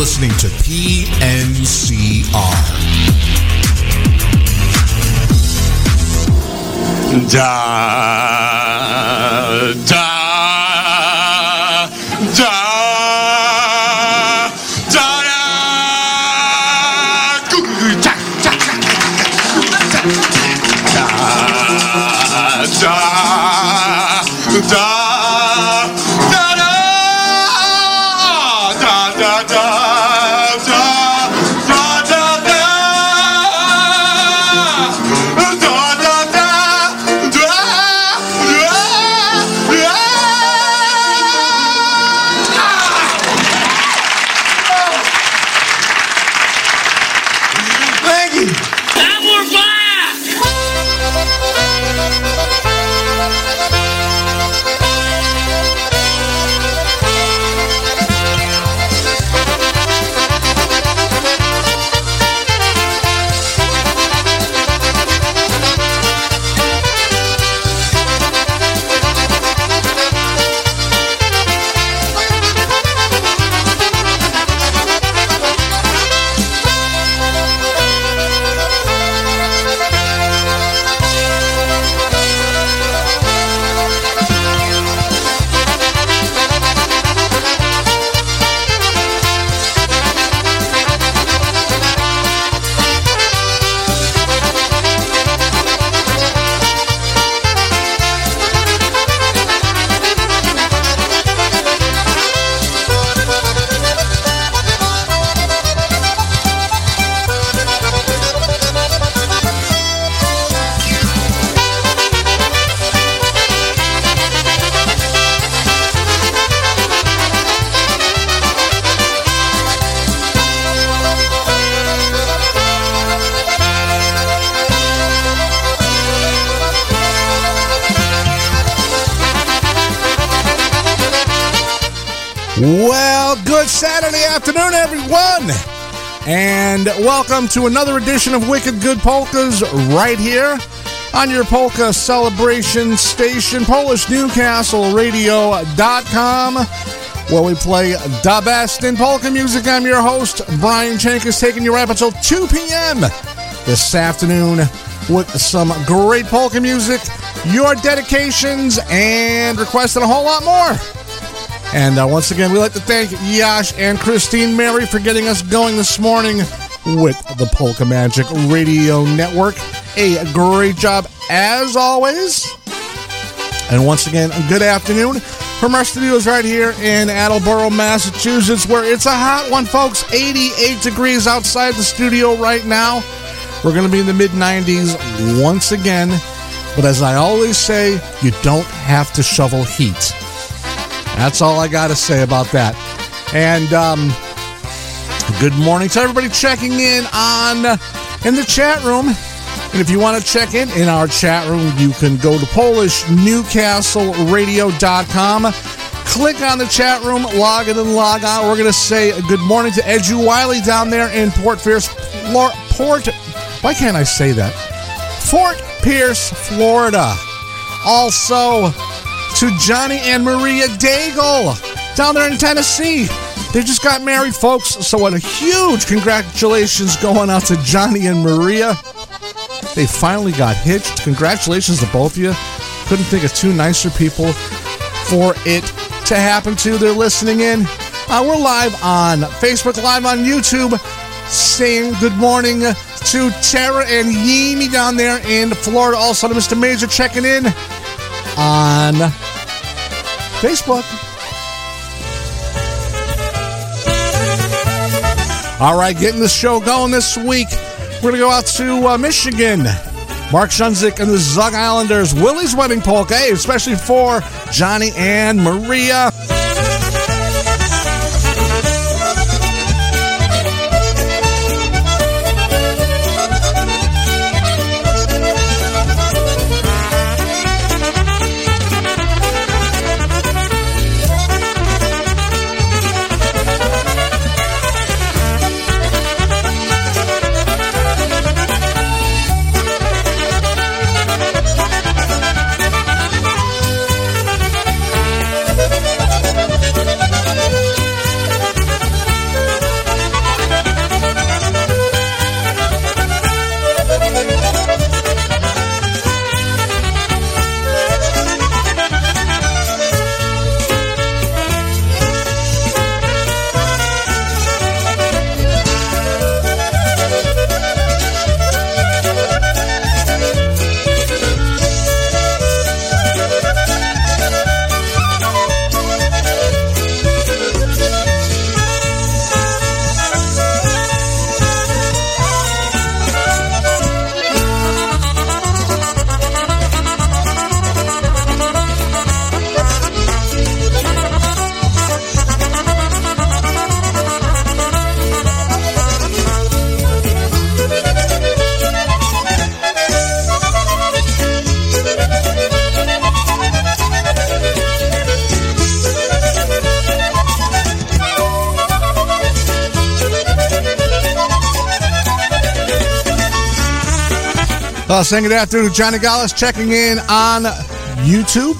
listening to PNCR. Da, da, Saturday afternoon, everyone, and welcome to another edition of Wicked Good Polkas right here on your polka celebration station, PolishNewcastleRadio.com, where we play the best in polka music. I'm your host, Brian Chenkus, taking you right up until 2 p.m. this afternoon with some great polka music, your dedications, and requests, and a whole lot more. And uh, once again, we'd like to thank Yash and Christine Mary for getting us going this morning with the Polka Magic Radio Network. A great job as always. And once again, good afternoon from our studios right here in Attleboro, Massachusetts, where it's a hot one, folks. 88 degrees outside the studio right now. We're going to be in the mid 90s once again. But as I always say, you don't have to shovel heat. That's all I got to say about that. And um, good morning to everybody checking in on in the chat room. And if you want to check in in our chat room, you can go to PolishNewcastleRadio.com. Click on the chat room, log in and log on. We're going to say good morning to Edu Wiley down there in Port Pierce, Port. Why can't I say that? Fort Pierce, Florida. Also, to Johnny and Maria Daigle down there in Tennessee. They just got married, folks. So, what a huge congratulations going out to Johnny and Maria. They finally got hitched. Congratulations to both of you. Couldn't think of two nicer people for it to happen to. They're listening in. Uh, we're live on Facebook, live on YouTube, saying good morning to Tara and Yemi down there in Florida. Also to Mr. Major checking in on Facebook. All right, getting the show going this week. We're going to go out to uh, Michigan. Mark Shunzik and the Zug Islanders. Willie's Wedding Polka, especially for Johnny and Maria. Saying good afternoon, Johnny Gallus checking in on YouTube.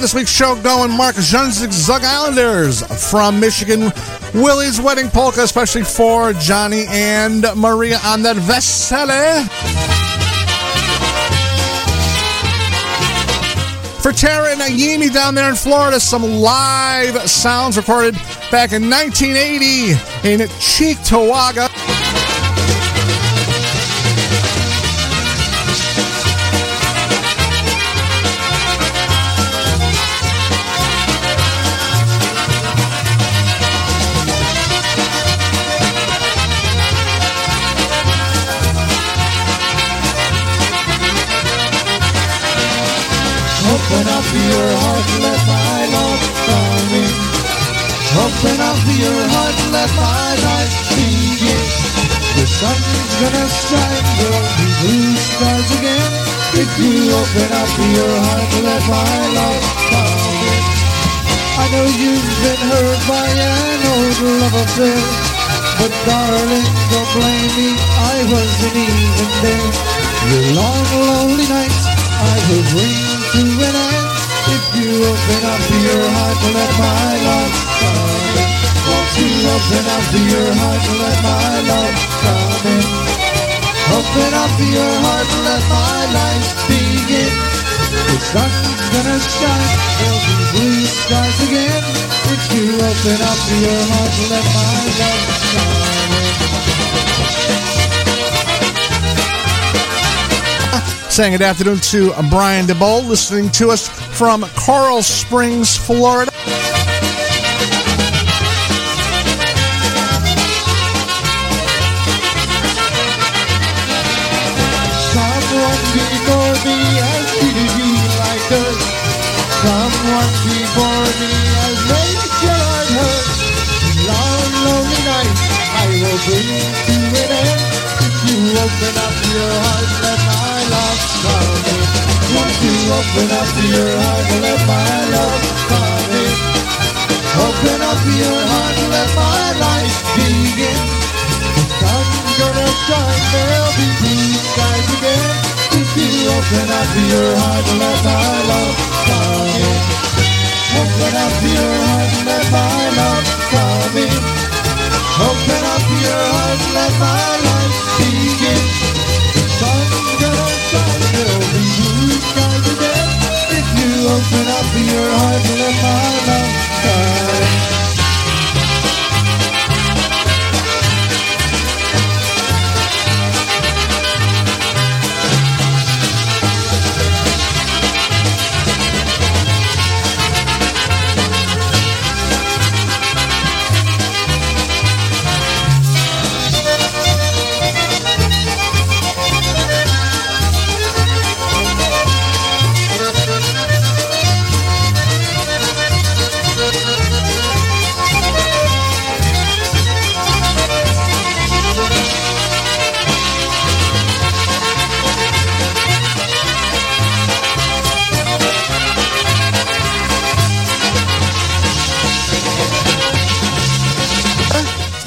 This week's show going, Mark Zug Islanders from Michigan. Willie's Wedding Polka, especially for Johnny and Maria on that Vesele. For Tara and Ayimi down there in Florida, some live sounds recorded back in 1980 in Cheektowaga. Gonna shine, there'll blue skies again. If you open up your heart, let my love come in. I know you've been hurt by an old love affair. But darling, don't blame me, I wasn't even there. Your long, lonely nights, I will bring to an end. If you open up your heart, let my love open up your heart, let my love come in. Open up your heart, let my life begin. The sun's gonna shine, there'll be blue skies again. If you open up your heart, let my love come in. Saying good afternoon to Brian DeBold, listening to us from Coral Springs, Florida. Open up your heart, and let my love come in. Open up your heart, and let my life begin. Sun's gonna shine, there'll be blue skies again. If you open up your heart, and let my love come in. Open up your heart, and let my love come in. Open up your heart, and let my life begin. Your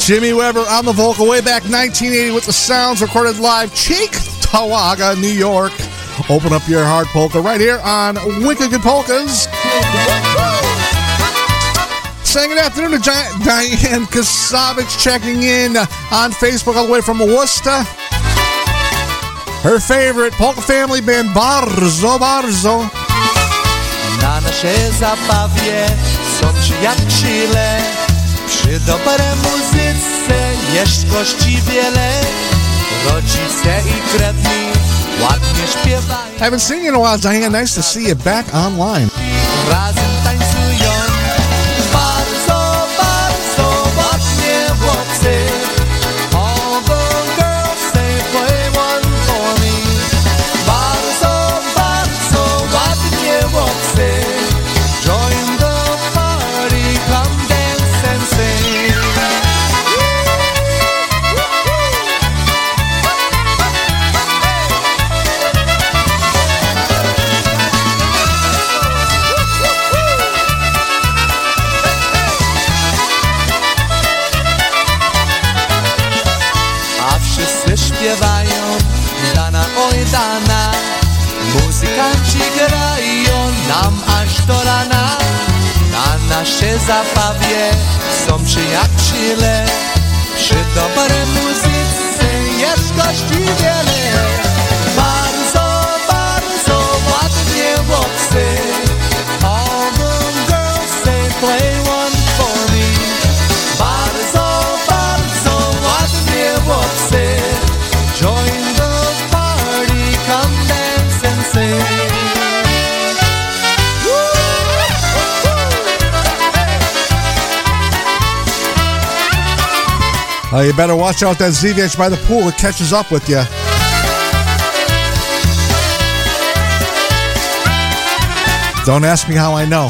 Jimmy Weber on the vocal way back 1980 with the sounds recorded live, Cheek Tawaga, New York. Open up your heart polka right here on Wicked Good Polkas. saying good afternoon to Diane Kasavich checking in on Facebook all the way from Worcester. Her favorite polka family band, Barzo Barzo. Na nasze zabawie są przyjaciele Przy muzyce wiele Rodzice i krewni ładnie śpiewają Haven't seen you in a while, Diane. Nice to see you back online. Na Uh, you better watch out that ZVH by the pool. It catches up with you. Don't ask me how I know.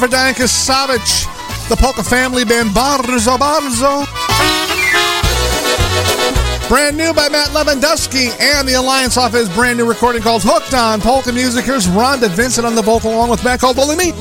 For Diane the Polka family band Barzo Barzo. Brand new by Matt Lewandowski and the Alliance off his brand new recording called Hooked on Polka Music. Here's Rhonda Vincent on the vocal along with Matt called Bully Me.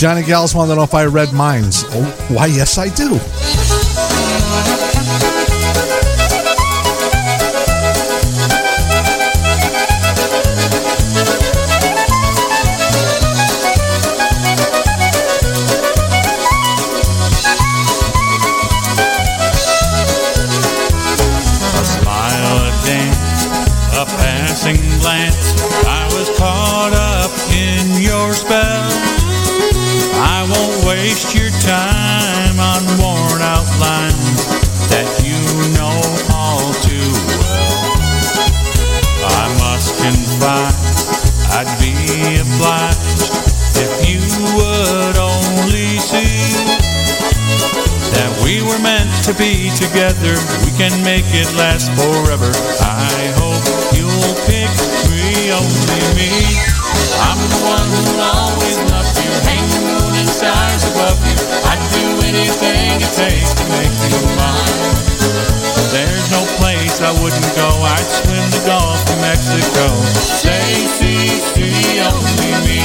Johnny Gals wanted to know if I read minds. Oh, why, yes, I do. Together. We can make it last forever. I hope you'll pick me, only me. I'm the one who'll always loved you. Hang the moon and stars above you. I'd do anything it takes to make you mine. There's no place I wouldn't go. I'd swim the Gulf of Mexico. Say, see, see, only me.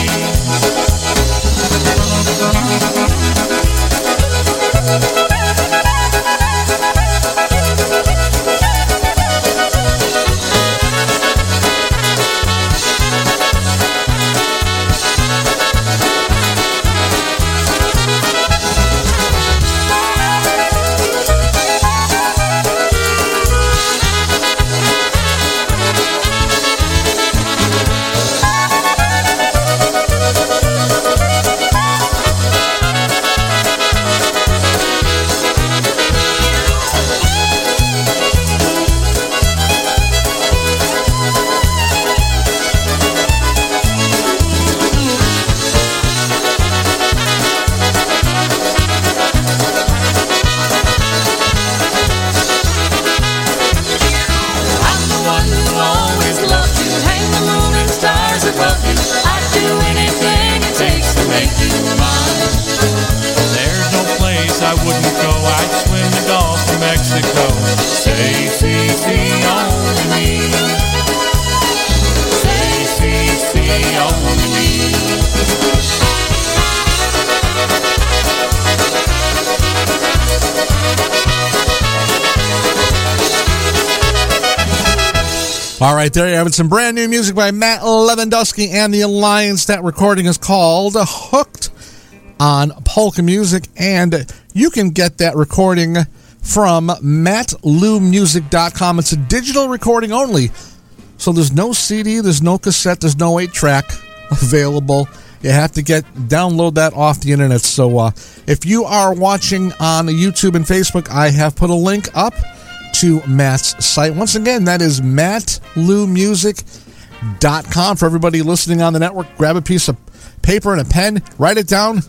There you have it. Some brand new music by Matt Lewandowski and the Alliance. That recording is called Hooked on Polka Music, and you can get that recording from mattlewmusic.com. It's a digital recording only, so there's no CD, there's no cassette, there's no 8 track available. You have to get download that off the internet. So uh, if you are watching on YouTube and Facebook, I have put a link up to Matt's site. Once again, that is mattlewmusic.com. For everybody listening on the network, grab a piece of paper and a pen, write it down,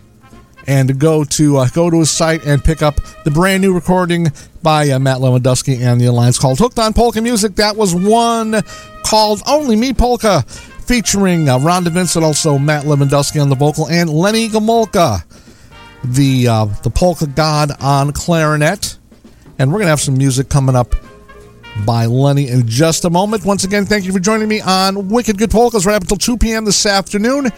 and go to uh, go to his site and pick up the brand new recording by uh, Matt Lewandowski and the Alliance called "Hooked on Polka Music." That was one called "Only Me Polka," featuring uh, Rhonda Vincent, also Matt Lewandowski on the vocal, and Lenny Gomulka, the uh, the polka god on clarinet. And we're gonna have some music coming up by Lenny in just a moment. Once again, thank you for joining me on Wicked Good Polkas right up until 2 p.m. this afternoon.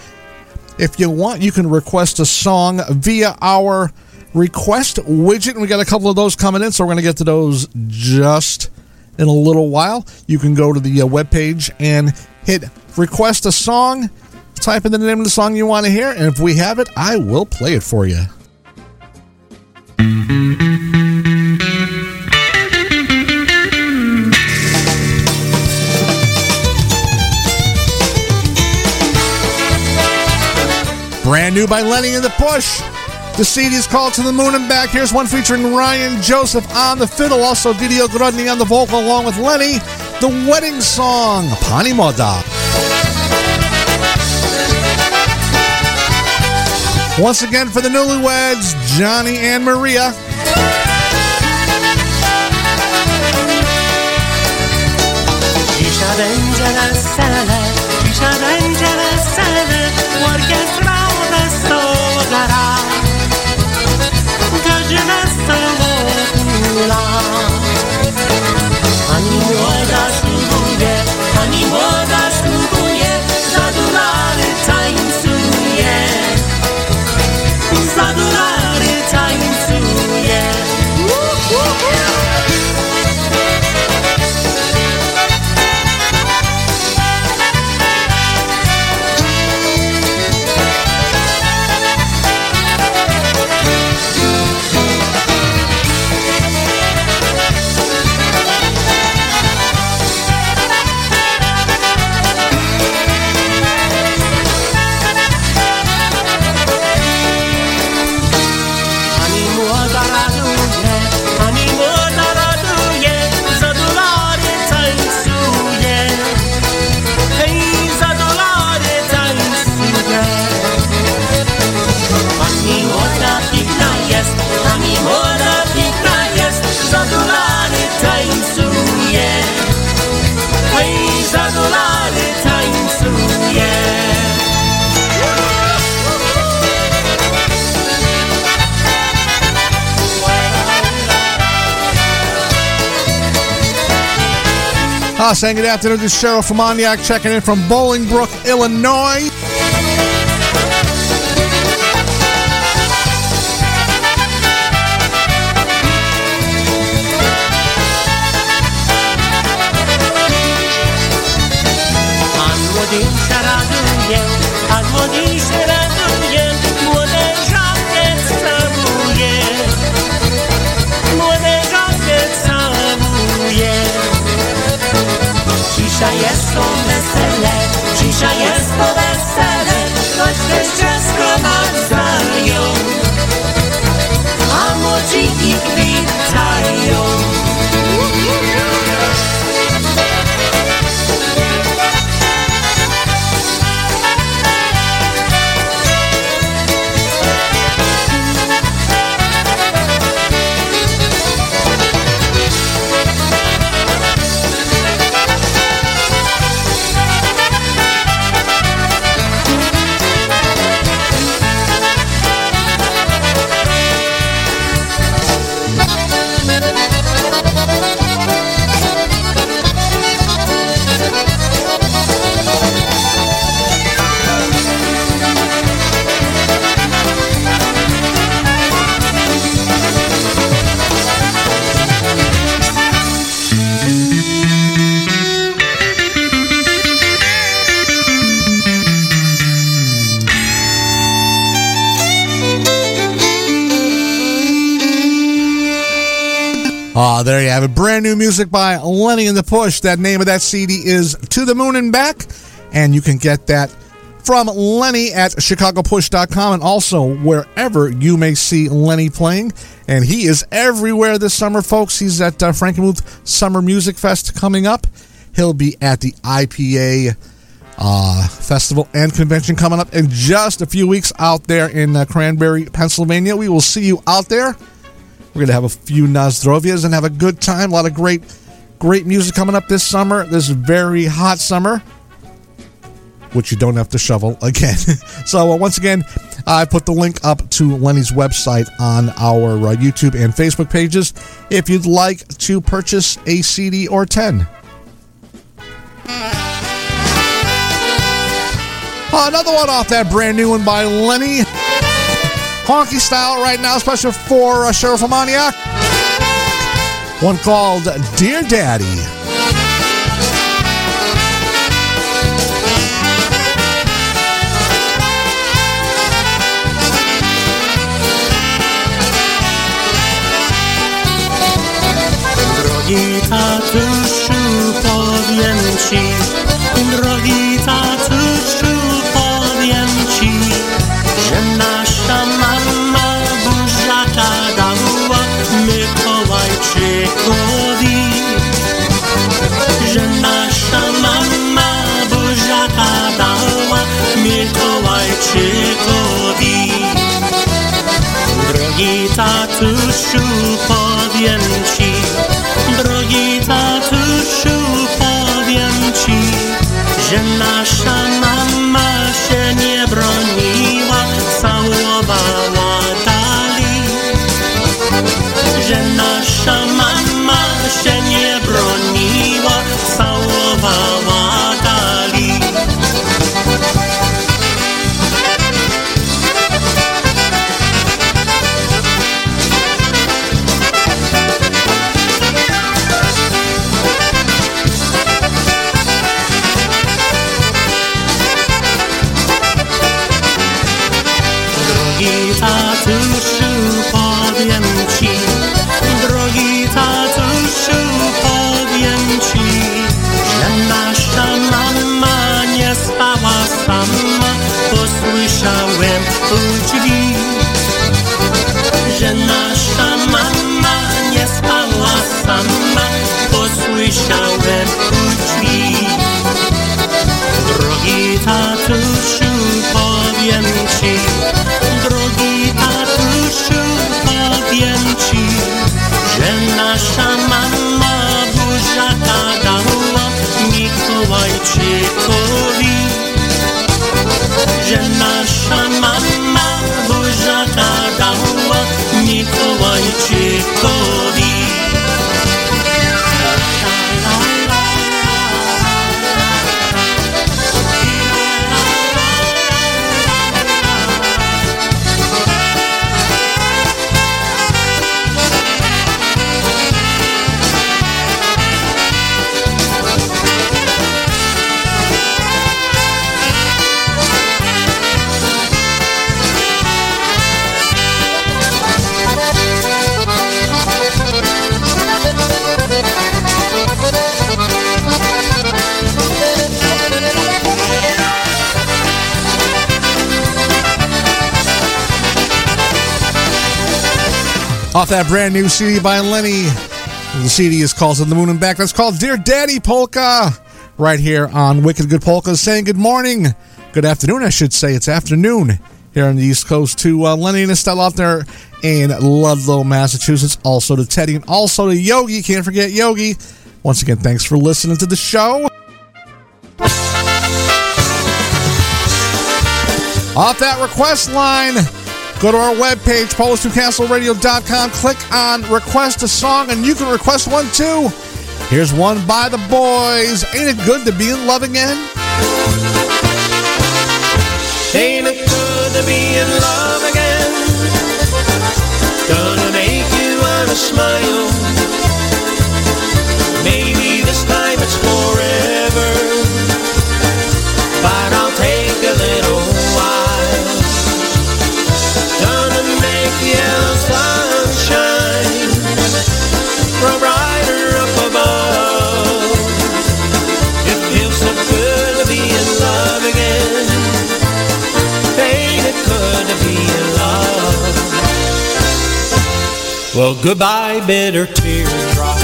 If you want, you can request a song via our request widget. And we got a couple of those coming in, so we're going to get to those just in a little while. You can go to the uh, webpage and hit request a song, type in the name of the song you want to hear, and if we have it, I will play it for you. New by Lenny and the Push. The CD is called To the Moon and Back. Here's one featuring Ryan Joseph on the fiddle, also Didio Grodny on the vocal, along with Lenny. The wedding song, Pani Moda. Once again for the newlyweds, Johnny and Maria. será que je ne serai là. Ani młoda ślubuje, ani młoda ślubuje, za dolary tańcuje, za dolary Ah, saying good afternoon to Cheryl from Oniak, checking in from Bolingbrook, Illinois. Dzisiaj jest to wesele, dzisiaj jest to wesele, choć też się sprowadzają, a młodzi ich Ah, there you have it. Brand new music by Lenny and the Push. That name of that CD is To the Moon and Back. And you can get that from Lenny at chicagopush.com and also wherever you may see Lenny playing. And he is everywhere this summer, folks. He's at uh, Frankenmuth Summer Music Fest coming up. He'll be at the IPA uh, Festival and Convention coming up in just a few weeks out there in uh, Cranberry, Pennsylvania. We will see you out there. We're going to have a few Nozdrovias and have a good time. A lot of great, great music coming up this summer, this very hot summer, which you don't have to shovel again. so, uh, once again, I put the link up to Lenny's website on our uh, YouTube and Facebook pages if you'd like to purchase a CD or 10. Another one off that brand new one by Lenny. Honky style right now, special for uh, Sheriff Amaniac. One called Dear Daddy. It's too 起 Off that brand new CD by Lenny. The CD is called To the Moon and Back. That's called Dear Daddy Polka. Right here on Wicked Good Polkas, saying good morning. Good afternoon, I should say. It's afternoon here on the East Coast to uh, Lenny and Estelle out there in Ludlow, Massachusetts. Also to Teddy and also to Yogi. Can't forget Yogi. Once again, thanks for listening to the show. Off that request line, go to our webpage, polishnewcastleradio.com, click on request a song, and you can request one too. Here's one by the boys. Ain't it good to be in love again? Ain't it good to be in love again? Gonna make you wanna smile. Maybe this time it's forever, Well, goodbye, bitter teardrop.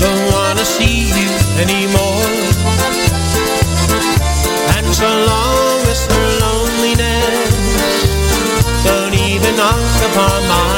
Don't wanna see you anymore. And so long as her loneliness don't even knock upon my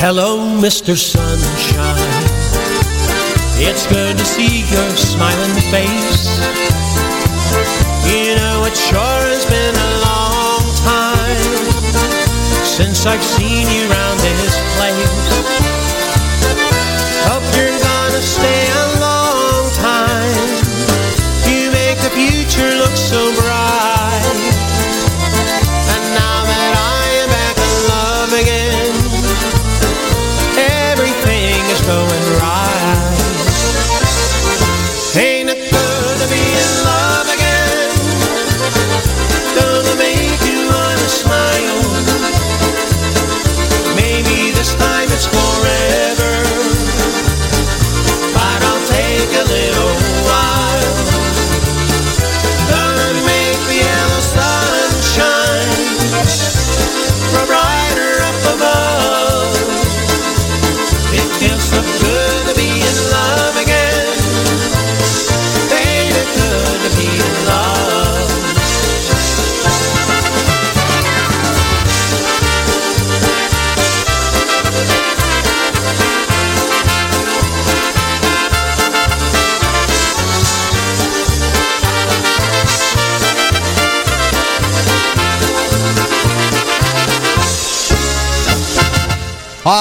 hello, Mr. Sunshine. It's good to see your smiling face. You know, it sure has been a long time since I've seen you around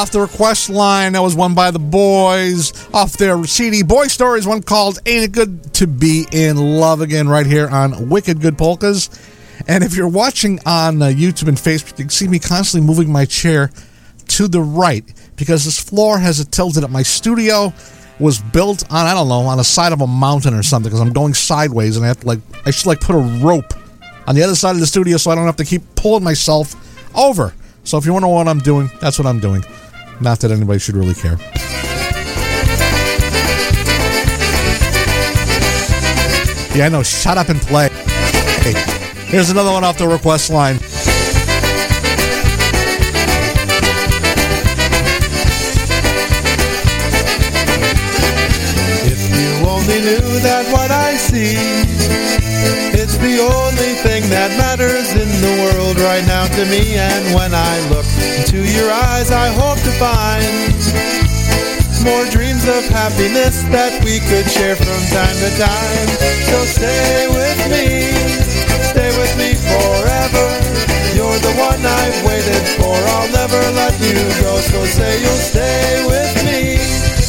Off the request line, that was one by the boys. Off their CD Boy Stories, one called Ain't It Good to Be in Love Again, right here on Wicked Good Polkas. And if you're watching on uh, YouTube and Facebook, you can see me constantly moving my chair to the right because this floor has it tilted up. My studio was built on, I don't know, on the side of a mountain or something because I'm going sideways and I have to like, I should like put a rope on the other side of the studio so I don't have to keep pulling myself over. So if you want to know what I'm doing, that's what I'm doing. Not that anybody should really care. Yeah, I know. Shut up and play. Hey, here's another one off the request line. If you only knew that what I see right now to me. And when I look into your eyes, I hope to find more dreams of happiness that we could share from time to time. So stay with me, stay with me forever. You're the one I've waited for, I'll never let you go. So say you'll stay with me,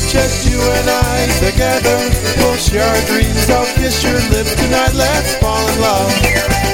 just you and I together. We'll share our dreams, I'll kiss your lips tonight, let's fall in love.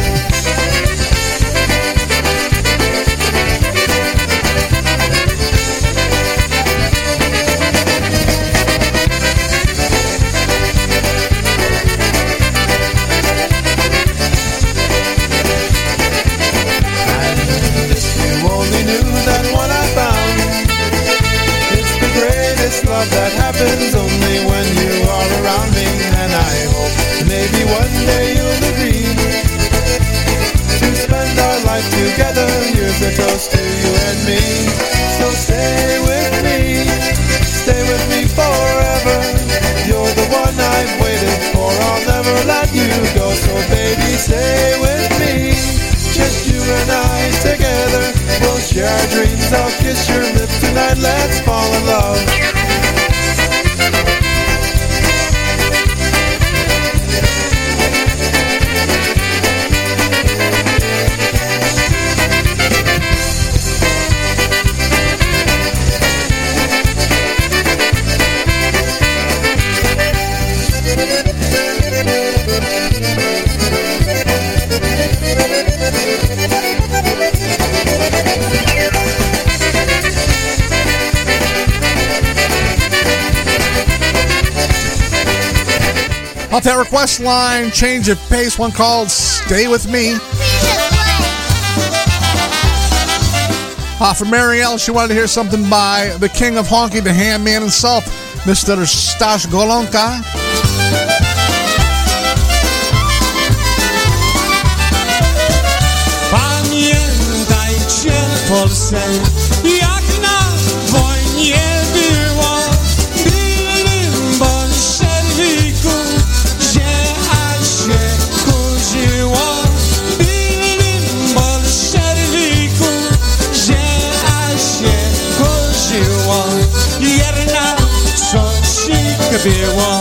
Toast to you and me. So stay with me Stay with me forever. You're the one I've waited for. I'll never let you go. So baby stay with me. Just you and I together. We'll share our dreams. I'll kiss your lips tonight. Let's fall in love Off that request line, change of pace, one called Stay With Me. Uh, for Marielle, she wanted to hear something by the king of honky, the handman man himself, Mr. Stash Golonka. Pamiętajcie coś było,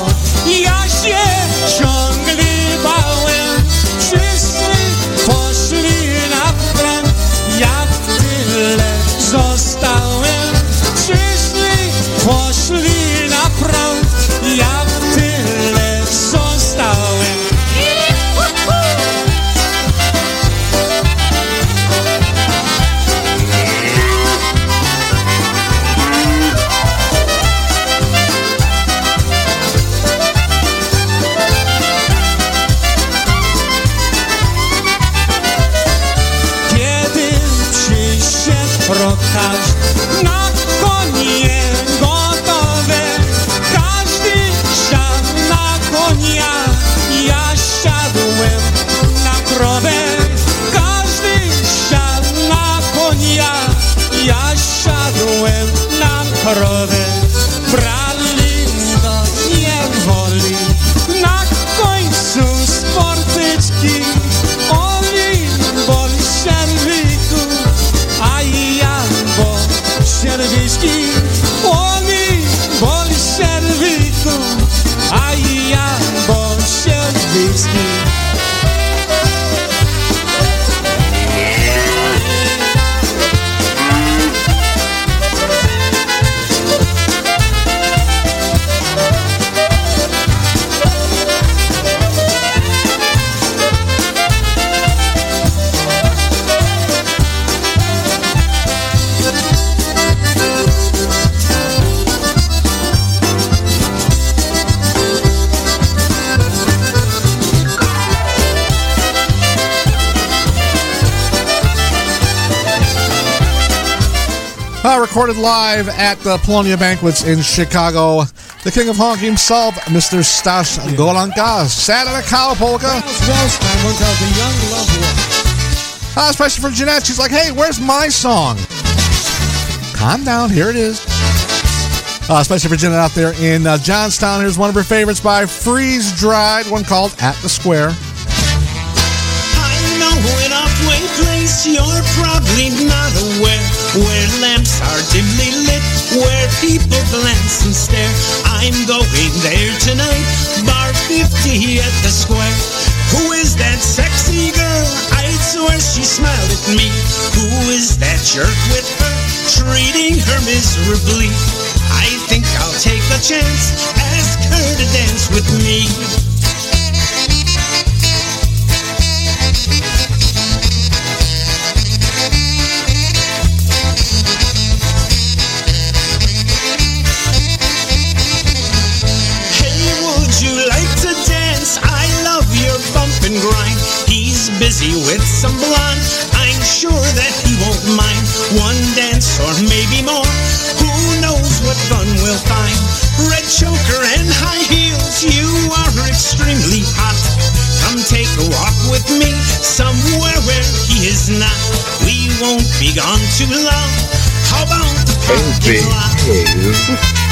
recorded live at the Polonia Banquets in Chicago. The king of honky himself, Mr. Stash Golonka, sat at a cow polka. Uh, especially for Jeanette, she's like, hey, where's my song? Calm down, here it is. Uh, especially for Jenna out there in uh, Johnstown. Here's one of her favorites by Freeze Dried, one called At the Square. I know an off-way place you're probably not aware Where lamps are dimly lit, where people glance and stare I'm going there tonight, bar 50 at the square. Who is that sexy girl? I swear she smiled at me. Who is that jerk with her, treating her miserably? I think I'll take a chance, ask her to dance with me with some blonde. I'm sure that he won't mind one dance or maybe more. Who knows what fun we'll find? Red choker and high heels. You are extremely hot. Come take a walk with me somewhere where he is not. We won't be gone too long. How about the parking lot?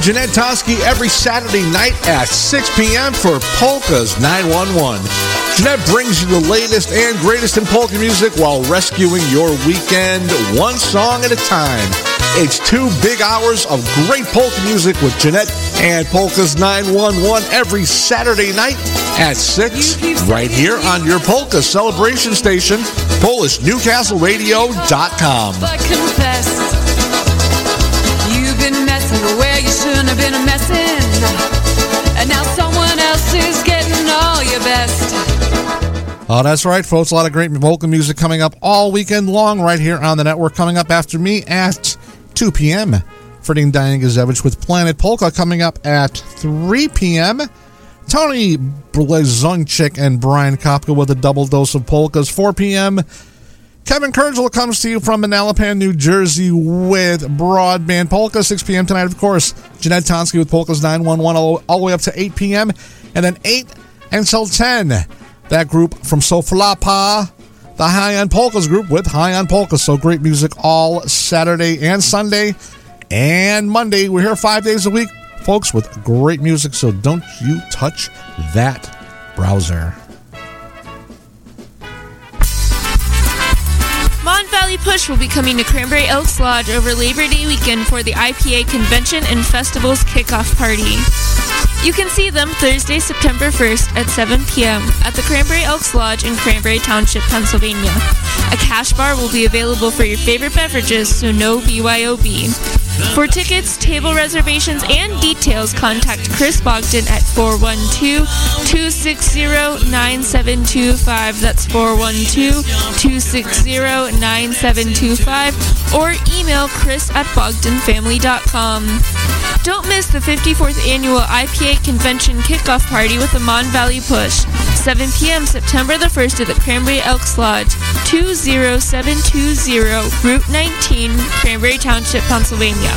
In Jeanette Toski every Saturday night at 6 p.m. for Polka's 911. Jeanette brings you the latest and greatest in polka music while rescuing your weekend one song at a time. It's two big hours of great polka music with Jeanette and Polka's 911 every Saturday night at 6 right here on your polka celebration station, PolishNewcastleRadio.com. And now someone else is getting all your best. Oh, that's right, folks. A lot of great vocal music coming up all weekend long right here on the network. Coming up after me at 2 p.m. Freddie Diane Gazevich with Planet Polka coming up at 3 p.m. Tony Blazonczyk and Brian Kopka with a double dose of polkas. 4 p.m. Kevin Kurgel comes to you from Manalapan, New Jersey with Broadband Polka. 6 p.m. tonight, of course. Jeanette Tonsky with Polkas 911 all, all the way up to 8 p.m. And then 8 until 10. That group from Soflapa, the High on Polkas group with High on Polkas. So great music all Saturday and Sunday and Monday. We're here five days a week, folks, with great music. So don't you touch that browser. Valley Push will be coming to Cranberry Elks Lodge over Labor Day weekend for the IPA Convention and Festivals kickoff party. You can see them Thursday, September 1st at 7 p.m. at the Cranberry Elks Lodge in Cranberry Township, Pennsylvania. A cash bar will be available for your favorite beverages, so no BYOB. For tickets, table reservations, and details, contact Chris Bogdan at 412-260-9725. That's 412-260-9725. Or email chris at bogdanfamily.com. Don't miss the 54th annual IPA Convention kickoff party with the Mon Valley Push. 7 p.m. September the 1st at the Cranberry Elks Lodge, 20720 Route 19, Cranberry Township, Pennsylvania.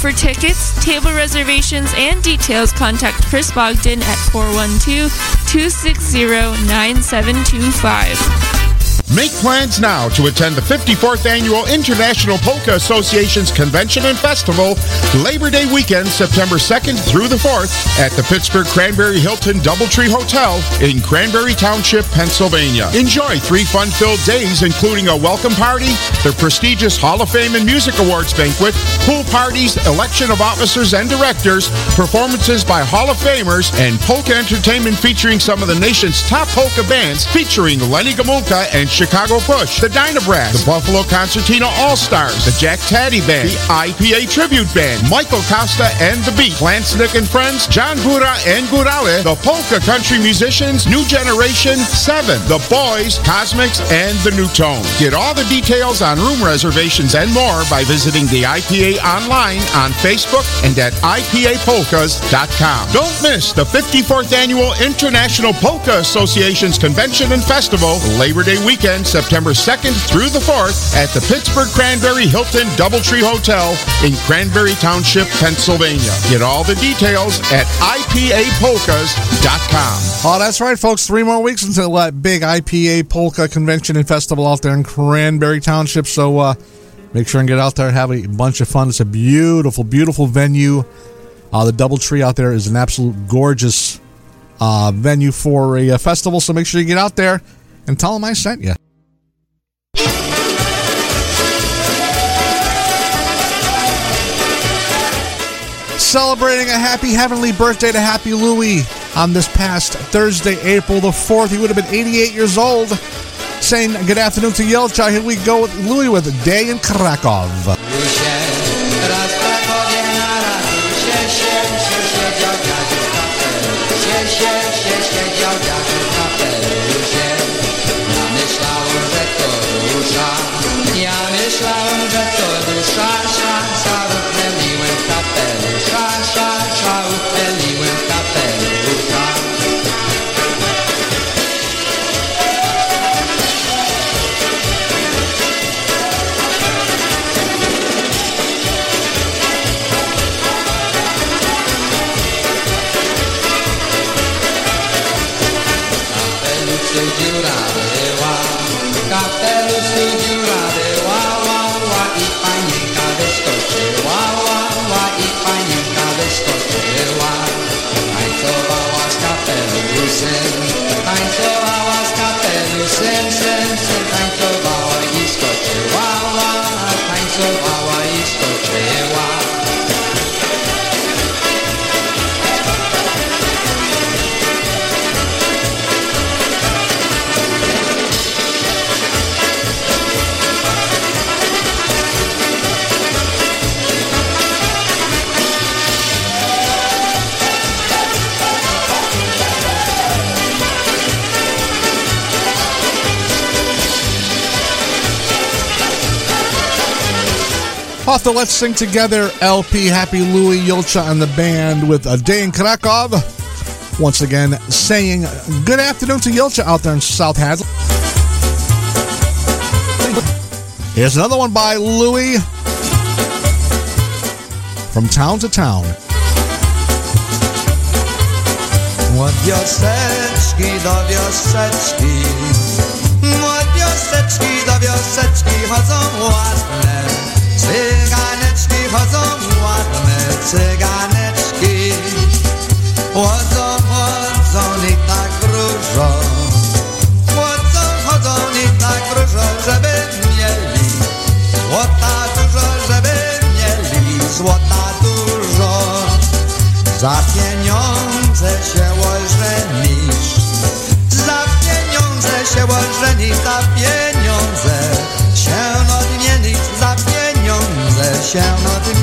For tickets, table reservations, and details, contact Chris Bogdan at 412 260 9725. Make plans now to attend the 54th Annual International Polka Association's Convention and Festival Labor Day weekend, September 2nd through the 4th at the Pittsburgh Cranberry Hilton Doubletree Hotel in Cranberry Township, Pennsylvania. Enjoy three fun-filled days, including a welcome party, the prestigious Hall of Fame and Music Awards banquet, pool parties, election of officers and directors, performances by Hall of Famers, and polka entertainment featuring some of the nation's top polka bands, featuring Lenny Gomulka and Chicago Push, the Dynabrass, the Buffalo Concertina All-Stars, the Jack Tady Band, the IPA Tribute Band, Michael Costa and the Beat, Klansnick and Friends, John Gora and Gorale, the Polka Country Musicians, New Generation, Seven, the Boys, Cosmics, and the New Tone. Get all the details on room reservations and more by visiting the IPA online on Facebook and at IPAPolkas.com. Don't miss the 54th Annual International Polka Association's Convention and Festival, Labor Day weekend, September 2nd through the 4th at the Pittsburgh Cranberry Hilton Doubletree Hotel in Cranberry Township, Pennsylvania. Get all the details at IPAPolkas.com. Oh, that's right, folks. Three more weeks until that big IPA Polka Convention and Festival out there in Cranberry Township. So uh, make sure and get out there and have a bunch of fun. It's a beautiful, beautiful venue. Uh, the Doubletree out there is an absolute gorgeous uh, venue for a, uh festival. So make sure you get out there and tell them I sent you. Celebrating a happy heavenly birthday to Happy Louie on this past Thursday, April the 4th. He would have been 88 years old. Saying good afternoon to Julcia. Here we go with Louie with Day in Krakow. Off the Let's Sing Together LP, Happy Louie Julcia and the band with A Day in Krakow. Once again, saying good afternoon to Julcia out there in South Hadley. Here's another one by Louie from town to town. Cyganeczki chodzą ładne Cyganeczki. Chodzą, chodzą i tak różo Chodzą, chodzą i tak różo Żeby mieli Złota dużo, żeby mieli Złota dużo. Za pieniądze się ożenisz Za pieniądze się ożenisz pieniądze się odmienisz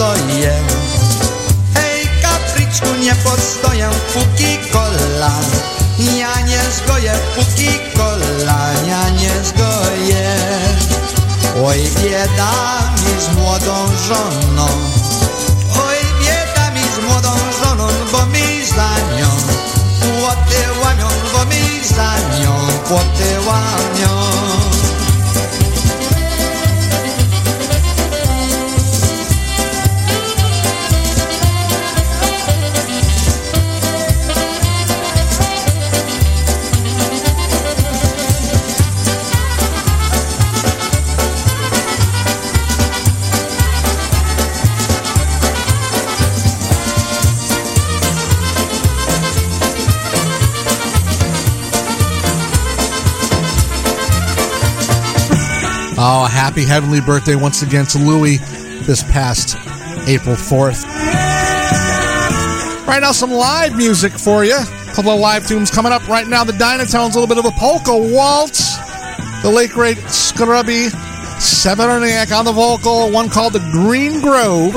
postoję Hej, kapryczku, nie postoję, póki kola. Ja nie zgoję, póki kola Ja nie zgoję. Oj, bieda mi z młodą żoną. Oj, bieda mi z młodą żoną, bo mi za nią. Płoty łamią, bo mi za nią Płoty łamią. Happy heavenly birthday once again to Louie this past April 4th. Right now, some live music for you. A couple of live tunes coming up right now. The Dynatones, a little bit of a polka waltz. The late great Scrubby Seweryniak on the vocal, one called The Green Grove.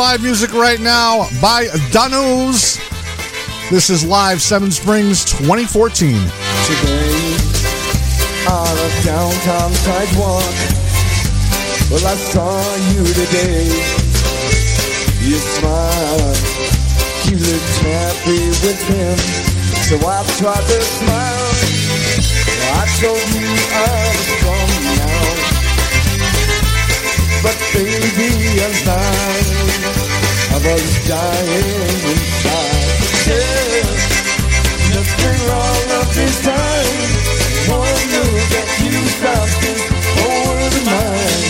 Live music right now by Danus. This is live Seven Springs 2014. today downtown sidewalk. Well, I saw you today. You smiled, you looked happy with him. So I tried to smile. I told you I was now but baby, I'm fine. I was dying inside. Just nothing all of this time. wonder look that you stopped this whole world of mine.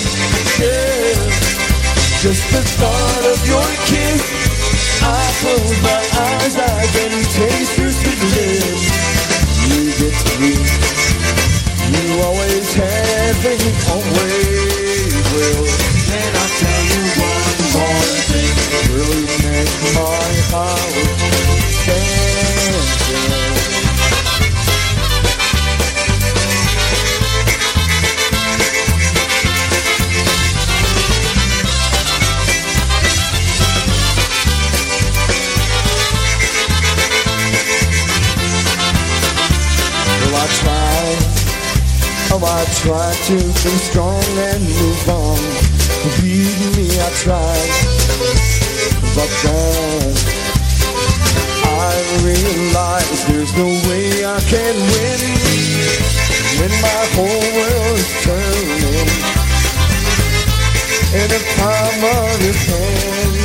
Yeah, just the thought of your kiss. I close my eyes, I can taste your sweet lips. You get me. You always have me on be strong and move on. Believe me, I try, but then I realize there's no way I can win. When my whole world's turning in the palm of his hand,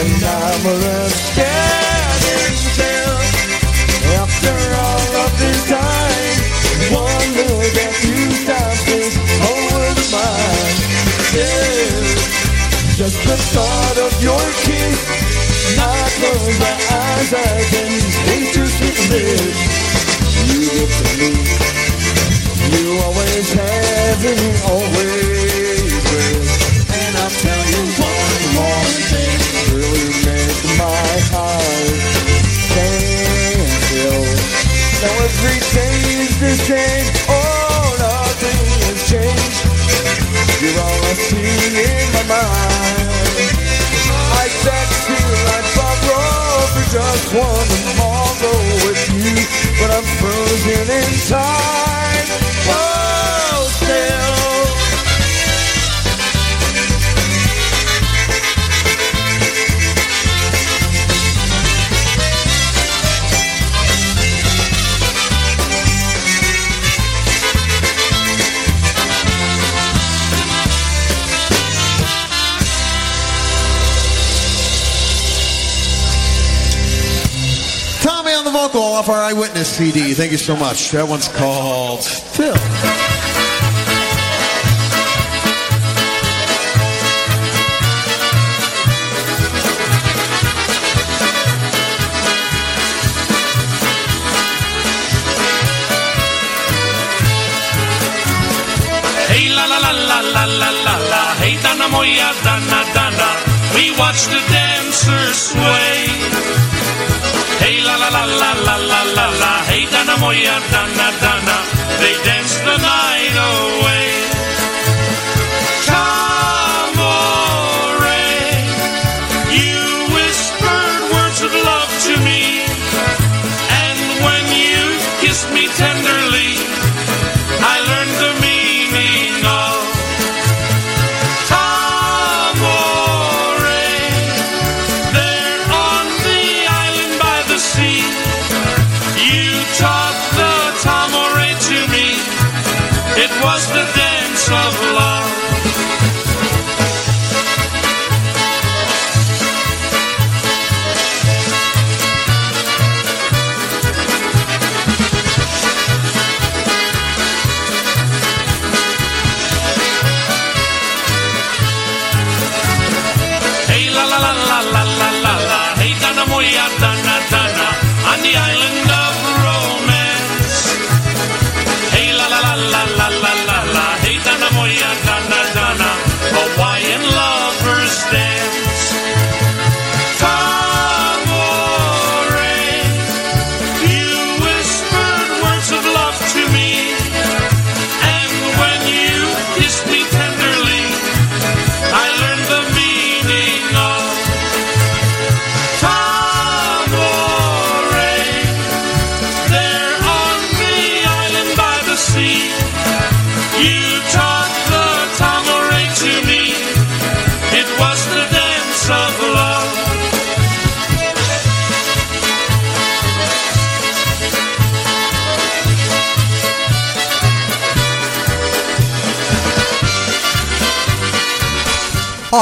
and I'm left close my eyes, I can your sweet lips. You get to me, you always have and always will. And I'll tell you one more thing, really make my heart stand still. Now every day is the same. Oh, nothing has changed. You're all I see in my mind. I text you like For just one tomorrow with you, but I'm frozen in time. Vocal off our Eyewitness CD. Thank you so much. That one's called Phil. Hey la la la la la la la la. Hey Dana Moya Dana Dana. We watch the dancers sway la la la la la la la. Hey, Dana, moya, Dana, Dana. They dance the night away.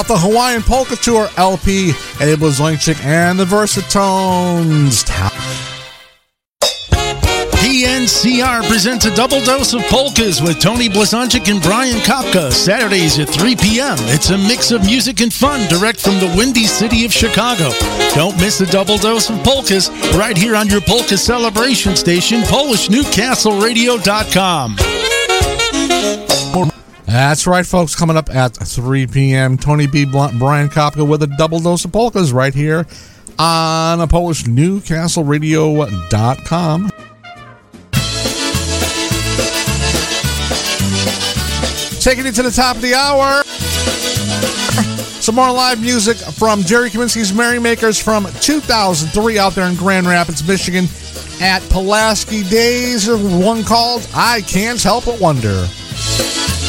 Off the Hawaiian Polka Tour LP, Eddie Blazonczyk and the Versatones. PNCR presents a double dose of polkas with Tony Blazonczyk and Brian Kopka, Saturdays at 3 p.m. It's a mix of music and fun direct from the windy city of Chicago. Don't miss a double dose of polkas right here on your polka celebration station, PolishNewcastleRadio.com. That's right, folks. Coming up at 3 p.m., Tony B. Blunt, Brian Kopka with a double dose of polkas right here on a Polish NewcastleRadio.com. Taking it to the top of the hour. Some more live music from Jerry Kaminsky's Merrymakers from 2003 out there in Grand Rapids, Michigan at Pulaski Days. One called I Can't Help But Wonder.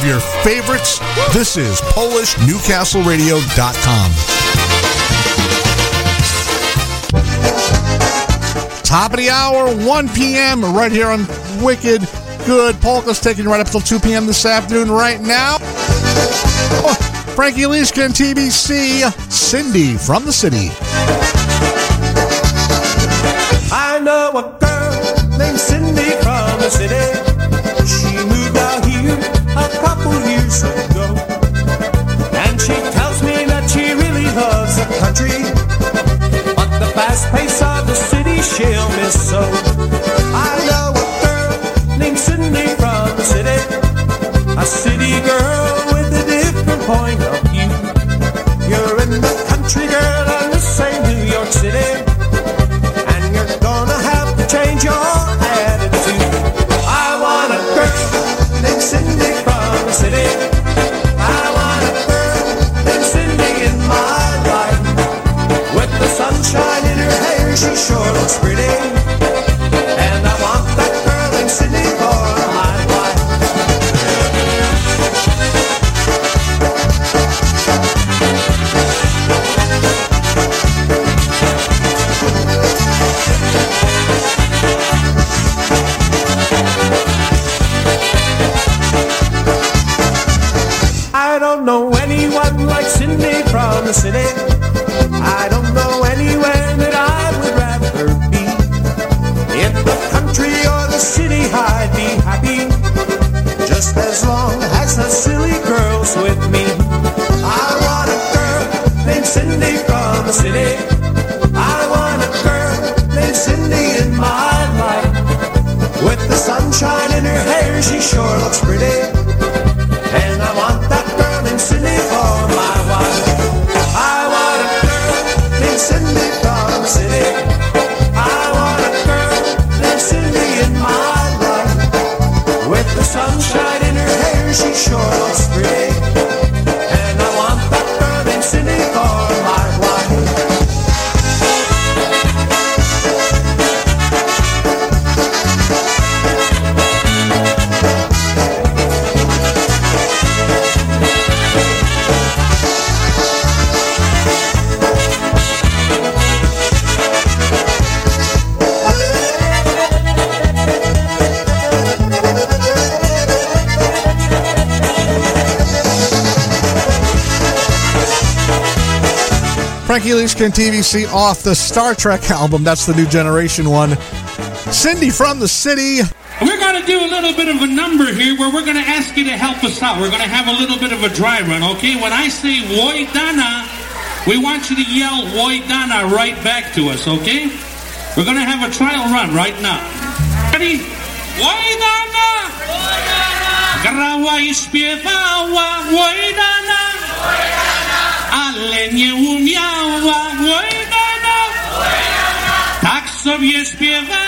your favorites. This is PolishNewcastleRadio.com. Top of the hour, 1 p.m., right here on Wicked Good Polkas, taking right up till 2 p.m. this afternoon, right now. Oh, Frankie Liszka TBC, Cindy from the city. I know a girl named Cindy from the city. Country. But the fast pace of the city she'll miss so. I know a girl named Cindy from the city. A city girl with a different point pretty. Frankie Leishkin TVC off the Star Trek album. That's the new generation one. Cindy from the city. We're going to do a little bit of a number here where we're going to ask you to help us out. We're going to have a little bit of a dry run, okay? When I say Woy Dana, we want you to yell Woy Dana right back to us, okay? We're going to have a trial run right now. Ready? Woy Dana! Grała i śpiewała Woy Dana! Ale nie umiała tobie śpiewa.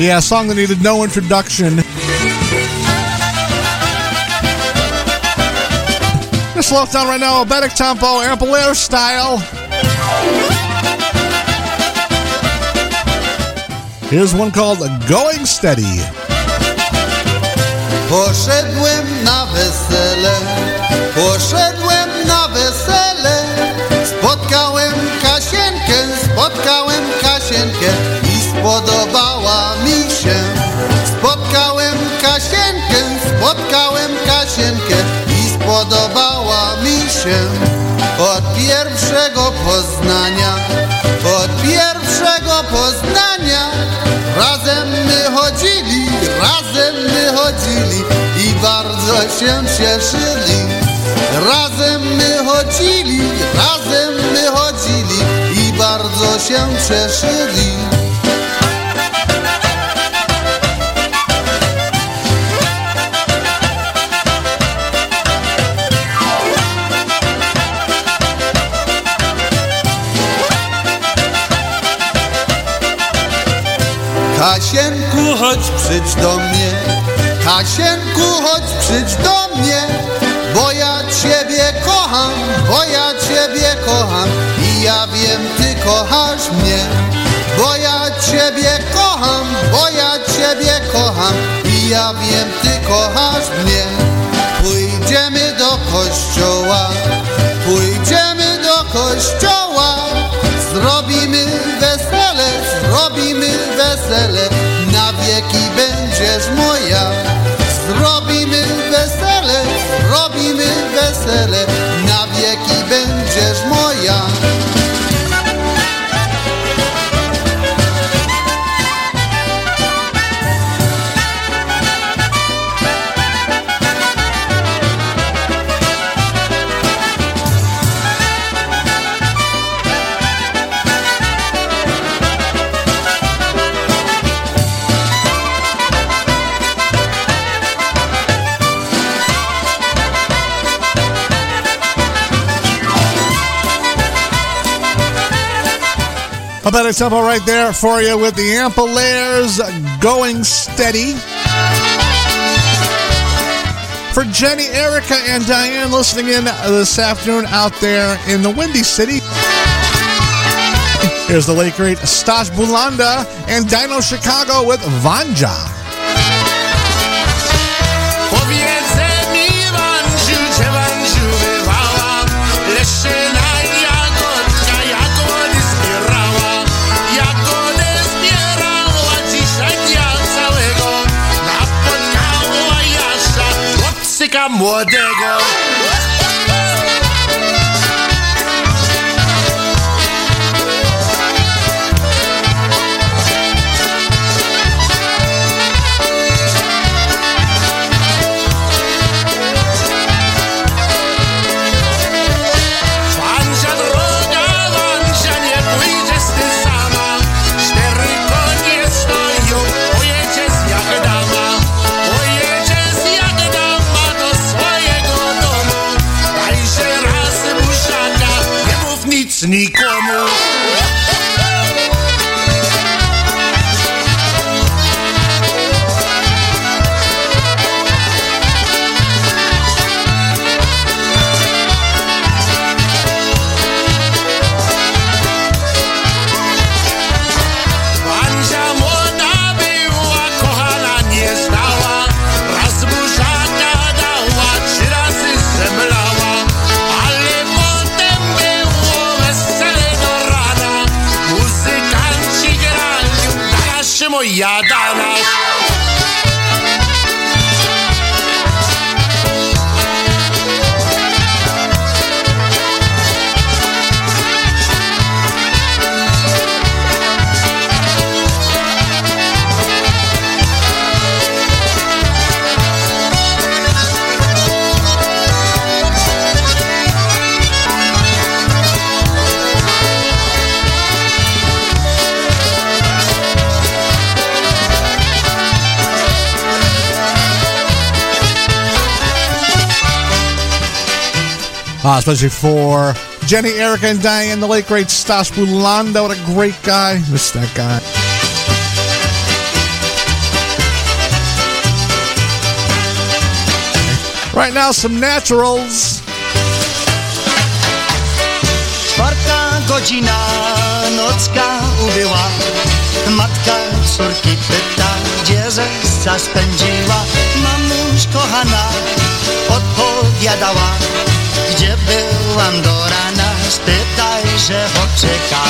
Yeah, a song that needed no introduction. Just slow down right now, Albetic tempo, ample air style. Here's one called Going Steady. Poszedłem na wesele, poszedłem na wesele. Spotkałem Kasienkę, spotkałem Kasienkę i spodobała się. Od pierwszego poznania, od pierwszego poznania razem my chodzili, razem my chodzili i bardzo się cieszyli. Razem my chodzili, razem my chodzili i bardzo się cieszyli. Do mnie, Kasienku, chodź przyjdź do mnie, bo ja Ciebie kocham, bo ja Ciebie kocham I ja wiem, ty kochasz mnie. Bo ja ciebie kocham, bo ja ciebie kocham I ja wiem, ty kochasz mnie. Pójdziemy do kościoła Pójdziemy do kościoła Tempo right there for you with the Ampol-Aires going steady. For Jenny, Erica, and Diane listening in this afternoon out there in the Windy City. Here's the late great Stas Bulanda and Dino Chicago with Wandzia. Chłopcyka młodego Wandzia Uh, especially for Jenny, Erica, and Diane, the late great Stas Bulanda. What a great guy. Miss that guy. Right now, some naturals. Czwarta godzina, nocka ubyła Matka córki pyta, gdzie zesa spędziła Mamuś kochana odpowiadała volám do rana, spýtaj, že ho čeká.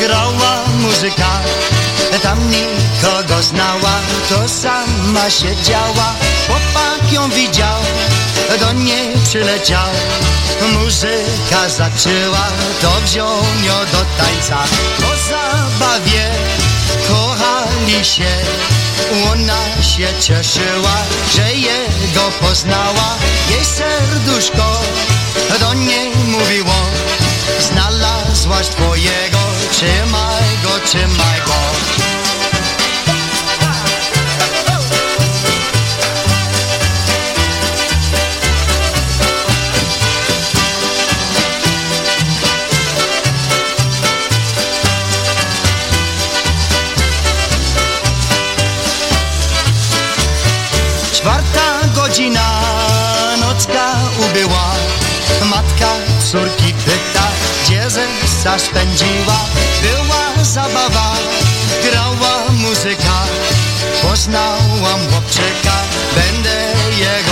Grała muzyka, tamní sama siedziała Chłopak ją widział, do niej przyleciał. Muzyka zaczęła, to wziął ją do tańca. Po zabawie kochali się Ona się cieszyła, że jego poznała. Jej serduszko do niej mówiło Znalazłaś twojego, trzymaj go, trzymaj go zesa spędziła. Była zabawa, grała muzyka, poznałam chłopczyka, będę jego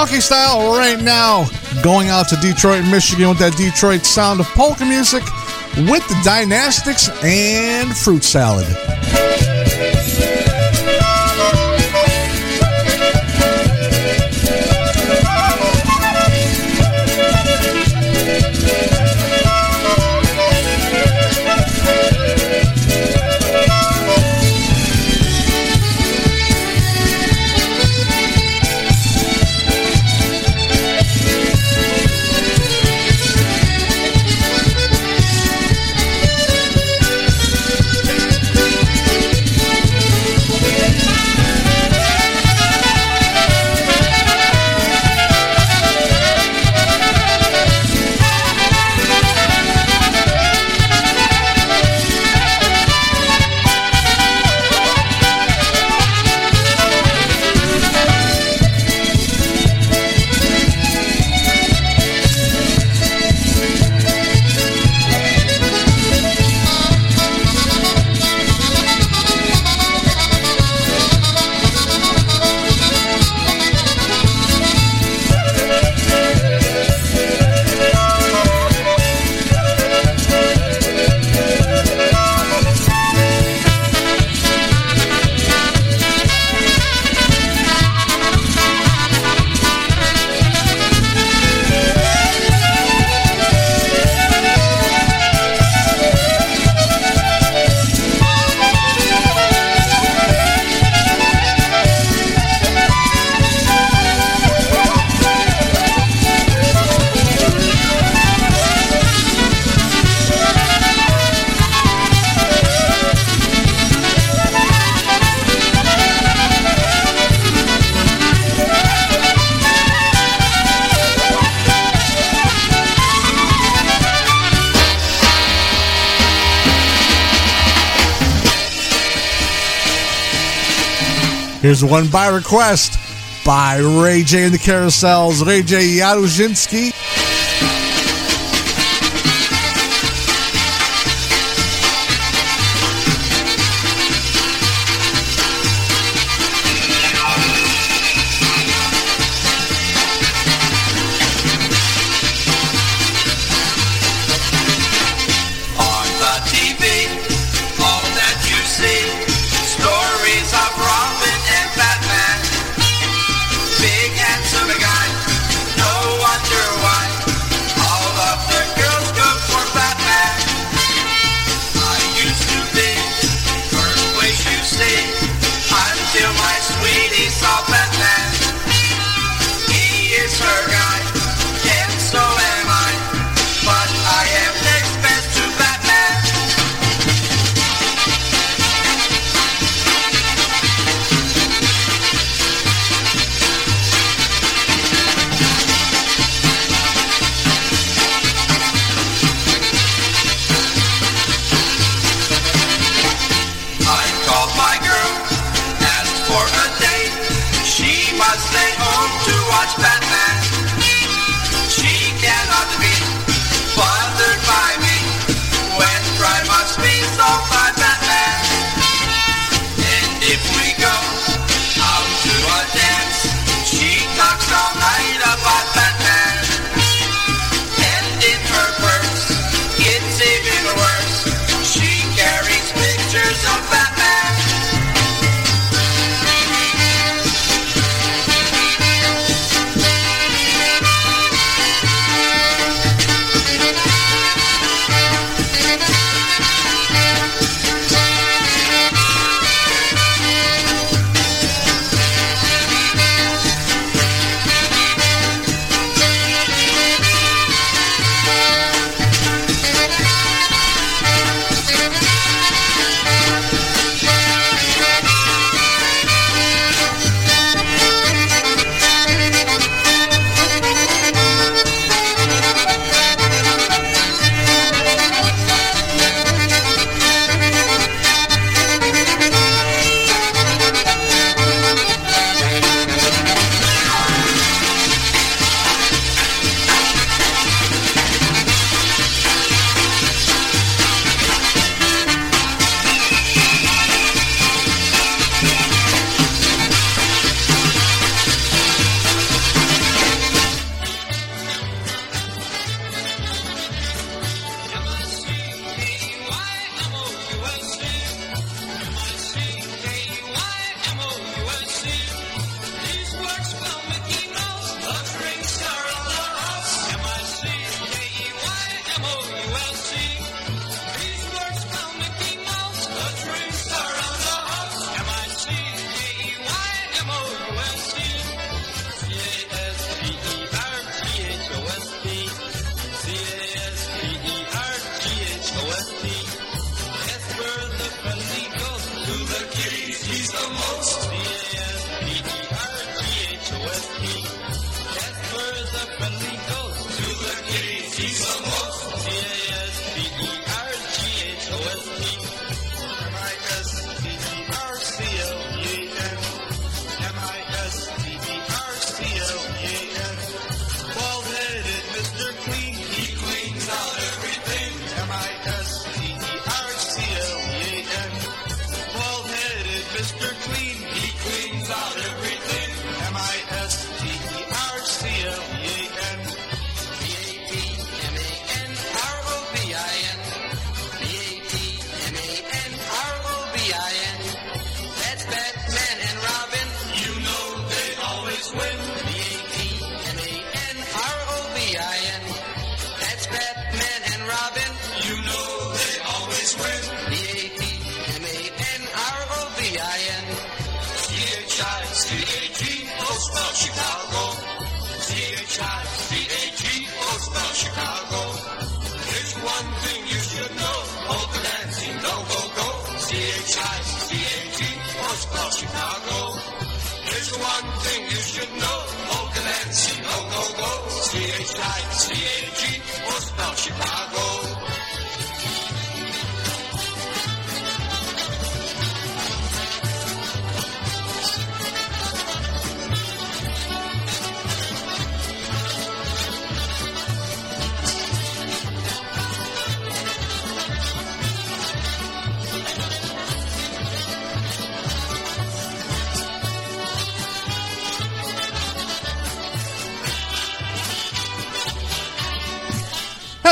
Honky style right now. Going out to Detroit, Michigan with that Detroit sound of polka music with the Dynastics and fruit salad. Here's one by request by Ray J and the Carousels, Ray J Yaruzinski.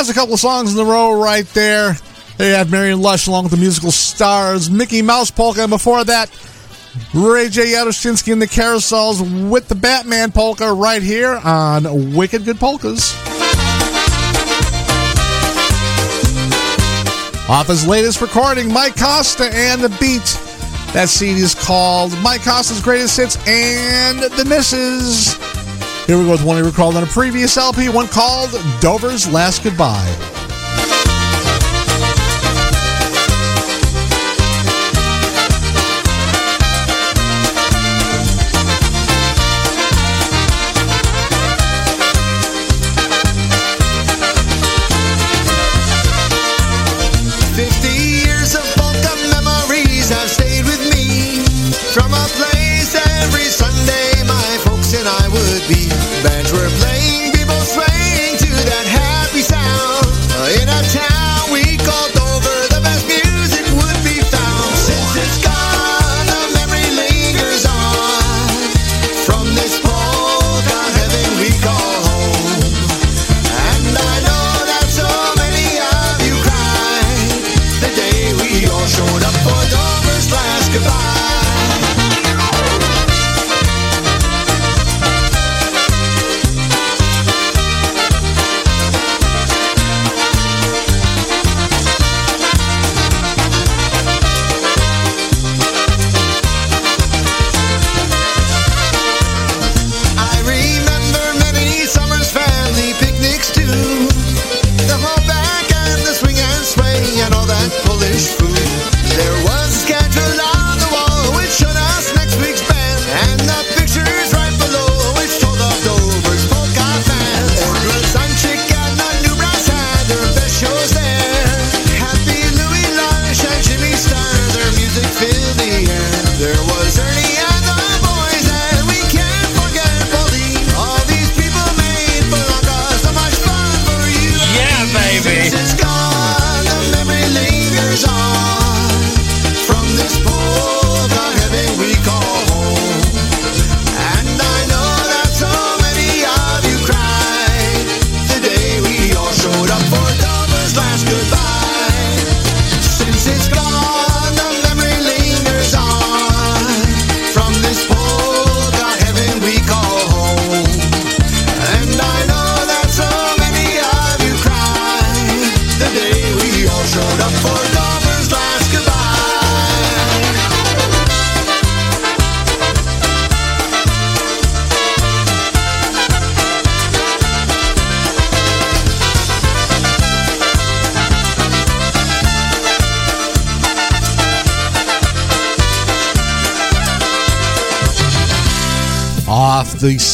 A couple of songs in the row right there. They had Marion Lush along with the musical stars, Mickey Mouse Polka, and before that, Ray J. Yadoshinsky and the Carousels with the Batman Polka right here on Wicked Good Polkas. Off his latest recording, Mike Costa and the Beat. That CD is called Mike Costa's Greatest Hits and the Misses. Here we go with one he recalled on a previous LP, one called Dover's Last Goodbye. goodbye.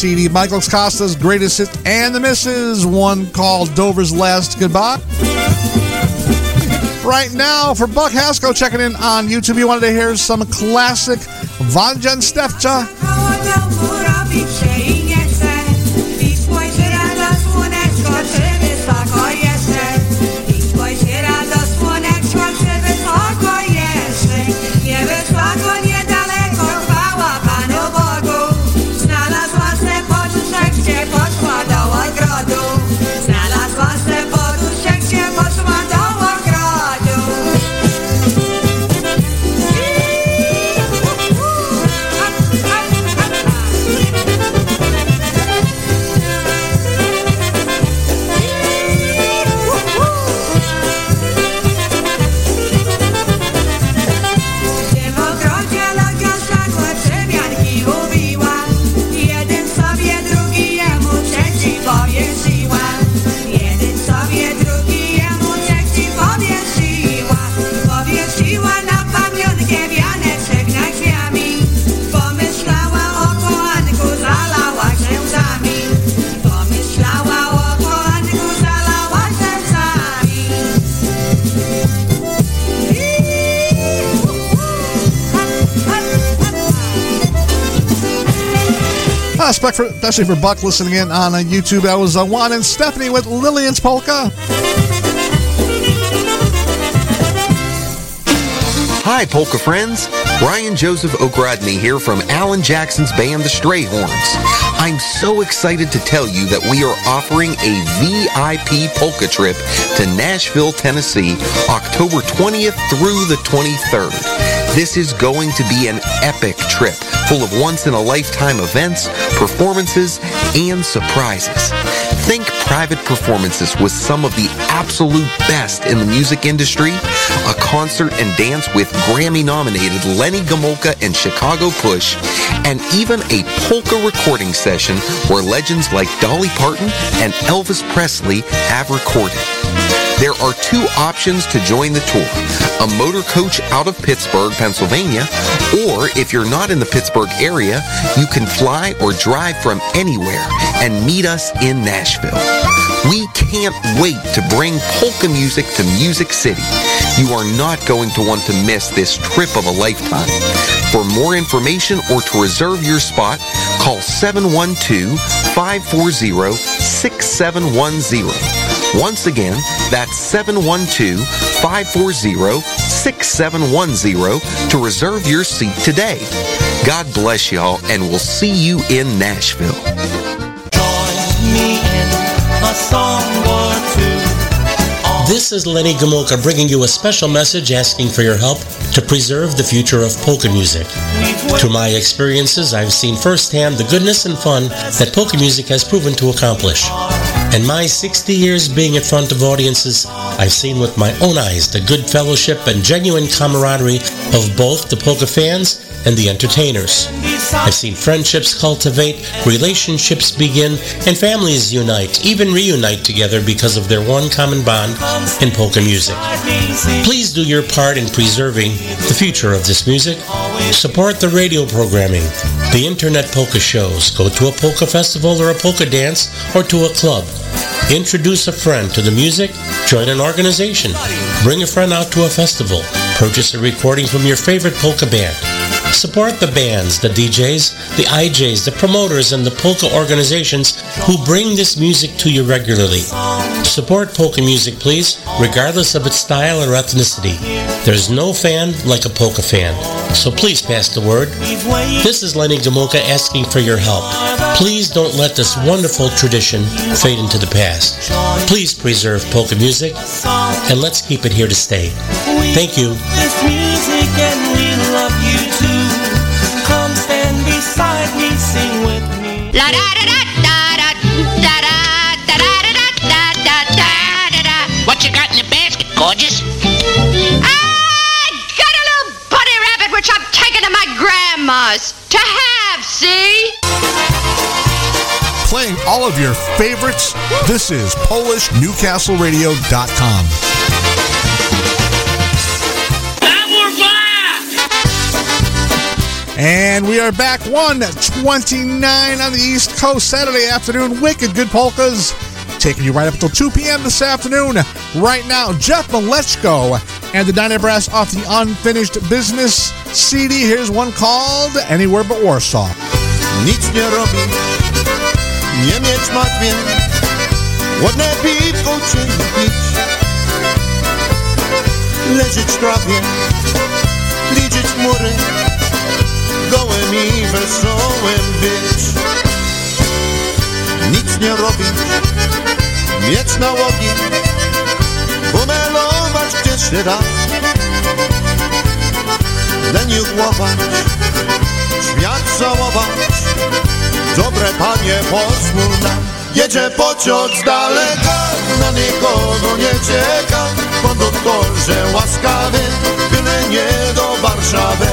CD Michael Costa's Greatest Hits and the Misses, one called Dover's Last Goodbye. Right now, for Buck Haskell checking in on YouTube, you wanted to hear some classic Vanjan Stefcha. For, especially for Buck listening in on uh, YouTube. That was uh, Wanda and Stephanie with Lillian's Polka. Hi, polka friends. Brian Joseph Ogrodny here from Alan Jackson's band, The Strayhorns. I'm so excited to tell you that we are offering a VIP polka trip to Nashville, Tennessee, October 20th through the 23rd. This is going to be an epic trip full of once-in-a-lifetime events, performances, and surprises. Think private performances with some of the absolute best in the music industry, a concert and dance with Grammy-nominated Lenny Gomulka and Chicago Push, and even a polka recording session where legends like Dolly Parton and Elvis Presley have recorded. There are two options to join the tour. A motor coach out of Pittsburgh, Pennsylvania, or if you're not in the Pittsburgh area, you can fly or drive from anywhere and meet us in Nashville. We can't wait to bring polka music to Music City. You are not going to want to miss this trip of a lifetime. For more information or to reserve your spot, call 712 540 6710. Once again, that's 712 540 6710 to reserve your seat today. God bless y'all, and we'll see you in Nashville. me in a song or two. This is Lenny Gomulka bringing you a special message asking for your help to preserve the future of polka music. Through my experiences, I've seen firsthand the goodness and fun that polka music has proven to accomplish. In my 60 years being in front of audiences, I've seen with my own eyes the good fellowship and genuine camaraderie of both the polka fans and the entertainers. I've seen friendships cultivate, relationships begin, and families unite, even reunite together because of their one common bond in polka music. Please do your part in preserving the future of this music. Support the radio programming, the internet polka shows, go to a polka festival or a polka dance, or to a club. Introduce a friend to the music, join an organization, bring a friend out to a festival, purchase a recording from your favorite polka band. Support the bands, the DJs, the IJs, the promoters, and the polka organizations who bring this music to you regularly. Support polka music, please, regardless of its style or ethnicity. There's no fan like a polka fan. So please pass the word. This is Lenny Gomulka asking for your help. Please don't let this wonderful tradition fade into the past. Please preserve polka music, and let's keep it here to stay. Thank you. This music and we love you too. Come stand beside me, sing with me. La da da da da to have. See? Playing all of your favorites. This is PolishNewcastleRadio.com. And we are back 129 on the East Coast Saturday afternoon. Wicked good polkas. Taking you right up until 2 p.m. this afternoon. Right now, Jeff Malechko and the Dyna Brass off the Unfinished Business CD. Here's one called Anywhere But Warsaw. Nic nie robi, nie mieć ładne piwko czy pić. Leżeć w trawie, liczyć mury, i być. Nic nie robić, mieć nałogi, pomelować gdzieś Deniu głować, świat całować, dobre panie pozwól nam. Jedzie pociąg z daleka, na nikogo nie czeka, konduktorze łaskawy, byle nie do Warszawy.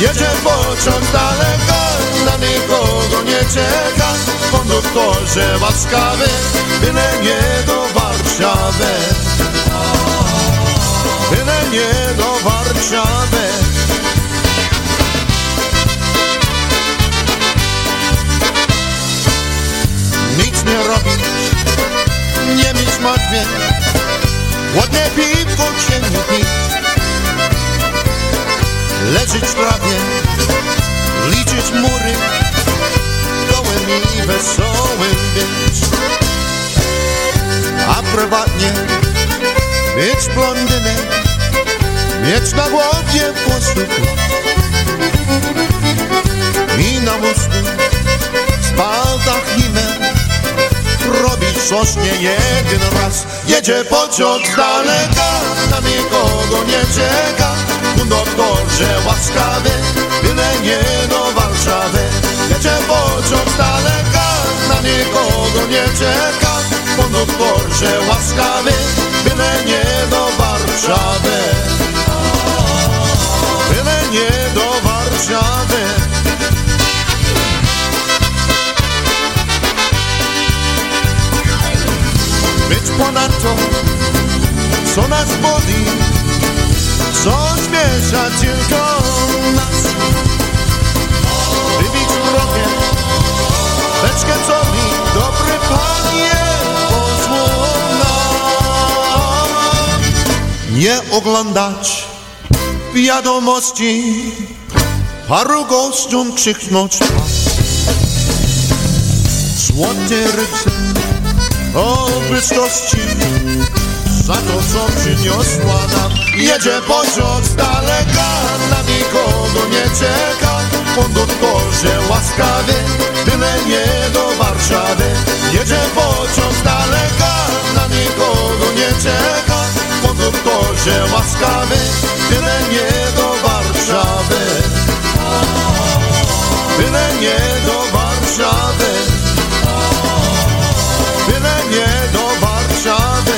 Jedzie pociąg z daleka, na nikogo nie czeka, konduktorze łaskawy, byle nie do Warszawy. Byle nie do Warszawy. Nie robić, nie mieć martwień, ładne piwko ciemnie pić, leżeć w trawie, liczyć mury, gołym i wesołym być. A prywatnie być blondynem, mieć na głowie włosów i na mózgu spaldach himen robić coś nie jeden raz Jedzie pociąg z daleka, na nikogo nie czeka. Konduktorze łaskawy, byle nie do Warszawy. Jedzie pociąg z daleka, na nikogo nie czeka. Konduktorze łaskawy, byle nie do Warszawy. Byle nie do Warszawy być ponadto, co nas boli, co zmierza tylko nas. Wybić wrogiem, beczkę co mi, dobry panie, pozwól. Nie oglądać wiadomości, paru gościom krzyknąć Złote rybce o byczkości za to, co przyniosła nam. Jedzie pociąg z daleka, na nikogo nie czeka. Konduktorze łaskawy, byle nie do Warszawy. Jedzie pociąg z daleka, na nikogo nie czeka. Konduktorze łaskawy, byle nie do Warszawy. Nie do Warszawy byle nie do Warszawy.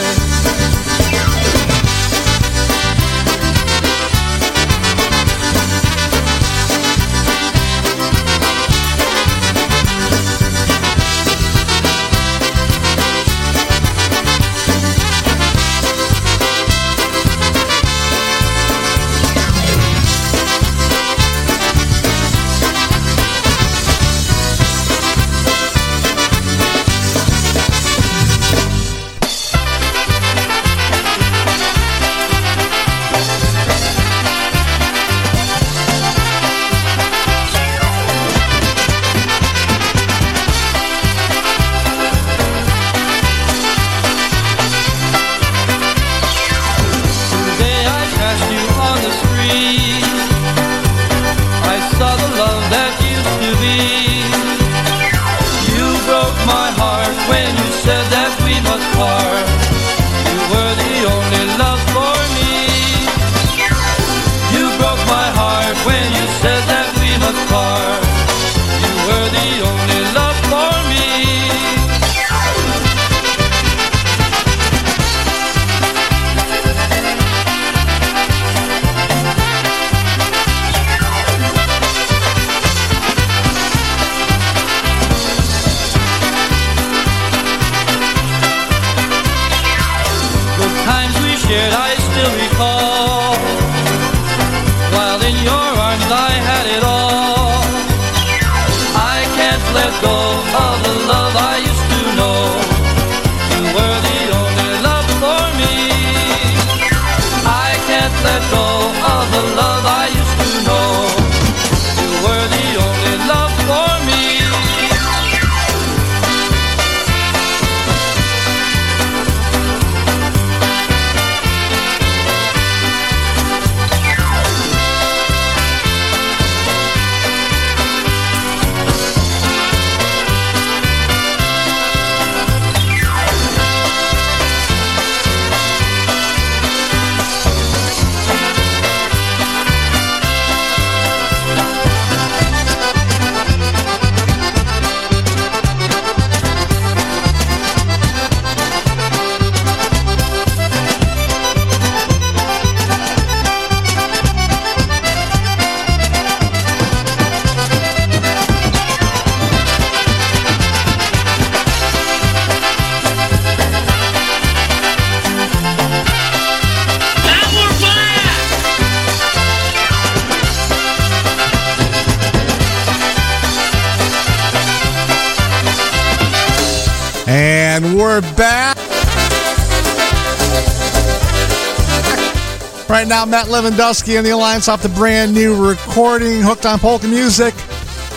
Now, Matt Lewandowski and the Alliance off the brand new recording, Hooked on Polka Music.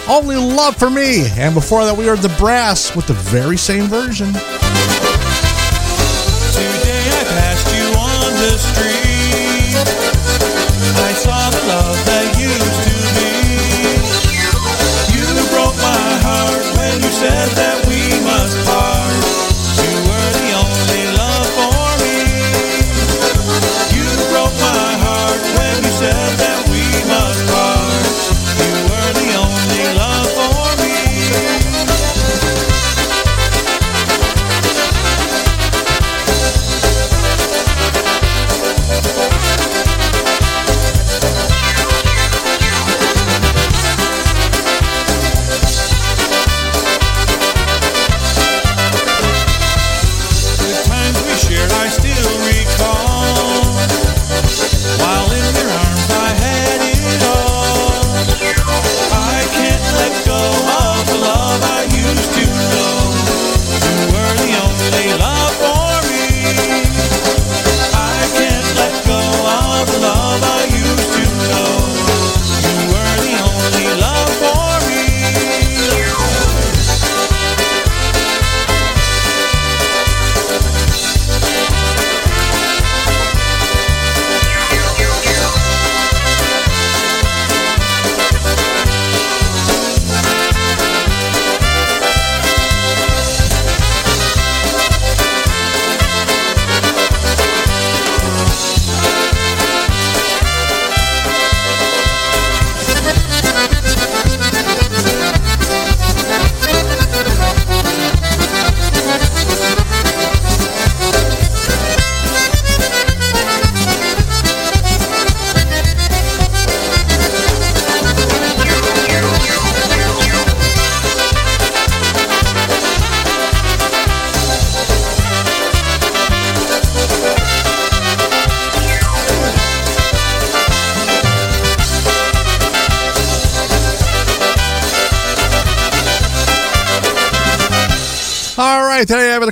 Only Love for Me. And before that, we heard the brass with the very same version. Today I passed you on the street.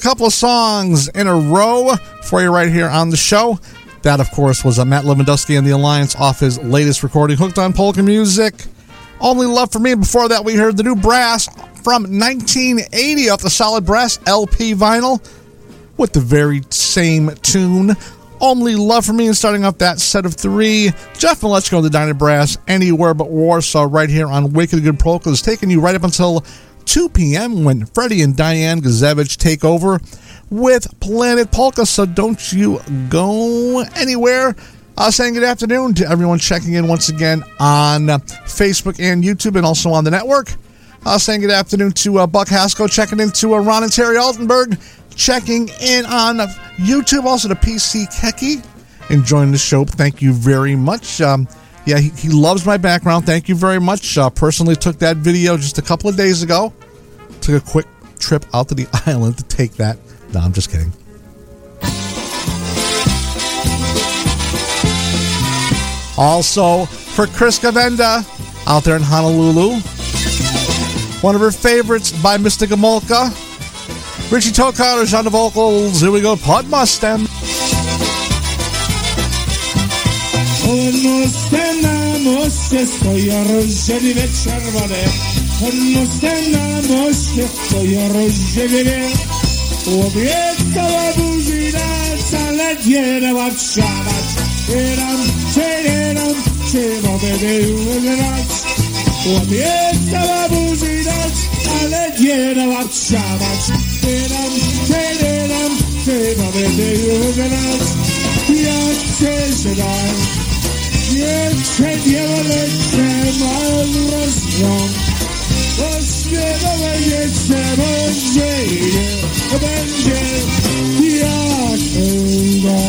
Couple of songs in a row for you right here on the show. That, of course, was uh, Matt Lewandowski and the Alliance off his latest recording, Hooked on Polka Music. Only Love for Me. Before that, we heard the new brass from 1980 off the Solid Brass LP vinyl with the very same tune. Only Love for Me, and starting off that set of three, Jeff Malechko and the Dyna Brass, Anywhere But Warsaw, right here on Wicked Good Polka. Polkas, taking you right up until 2 p.m. when Freddie and Diane Gazevich take over with Planet Polka. So don't you go anywhere. Uh, saying good afternoon to everyone checking in once again on Facebook and YouTube and also on the network. Uh, saying good afternoon to uh, Buck Haskell checking in to uh, Ron and Terry Altenberg checking in on YouTube. Also to PC Keki enjoying the show. Thank you very much. Um, yeah, he, he loves my background. Thank you very much. Uh, personally took that video just a couple of days ago. Took a quick trip out to the island to take that. No, I'm just kidding. Also, for Chris Gavenda out there in Honolulu, One of her favorites by Mr. Gomulka. Richie Tokarz on the vocals. Here we go, Pod Mustang. Ponoste na moście stoją rozdziewiwie czerwone. Ponoste na moście stoją rozdziewiwie. Obiecała burzina, zaledwie dała wsiadać. Nie dam, czy nie dam, czy mogę wygrać. Obiecała burzina, zaledwie dała wsiadać. Nie dam, czy nie dam, czy mogę. Jak chcesz dać. Nie lecę mal rozrząd Pośpiewał jeszcze będzie nie będzie jak chyba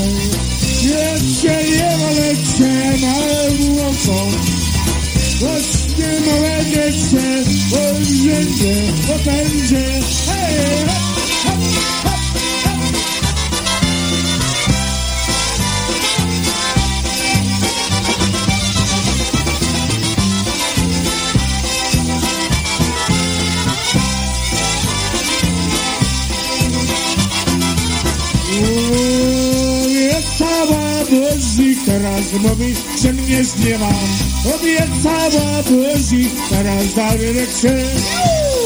Jeszcze nie lecę mal rozrząd Pośpiewał jeszcze Obiecała Boży, teraz mówi, że mnie zniewa. Obiecała Boży, teraz dalej chcę.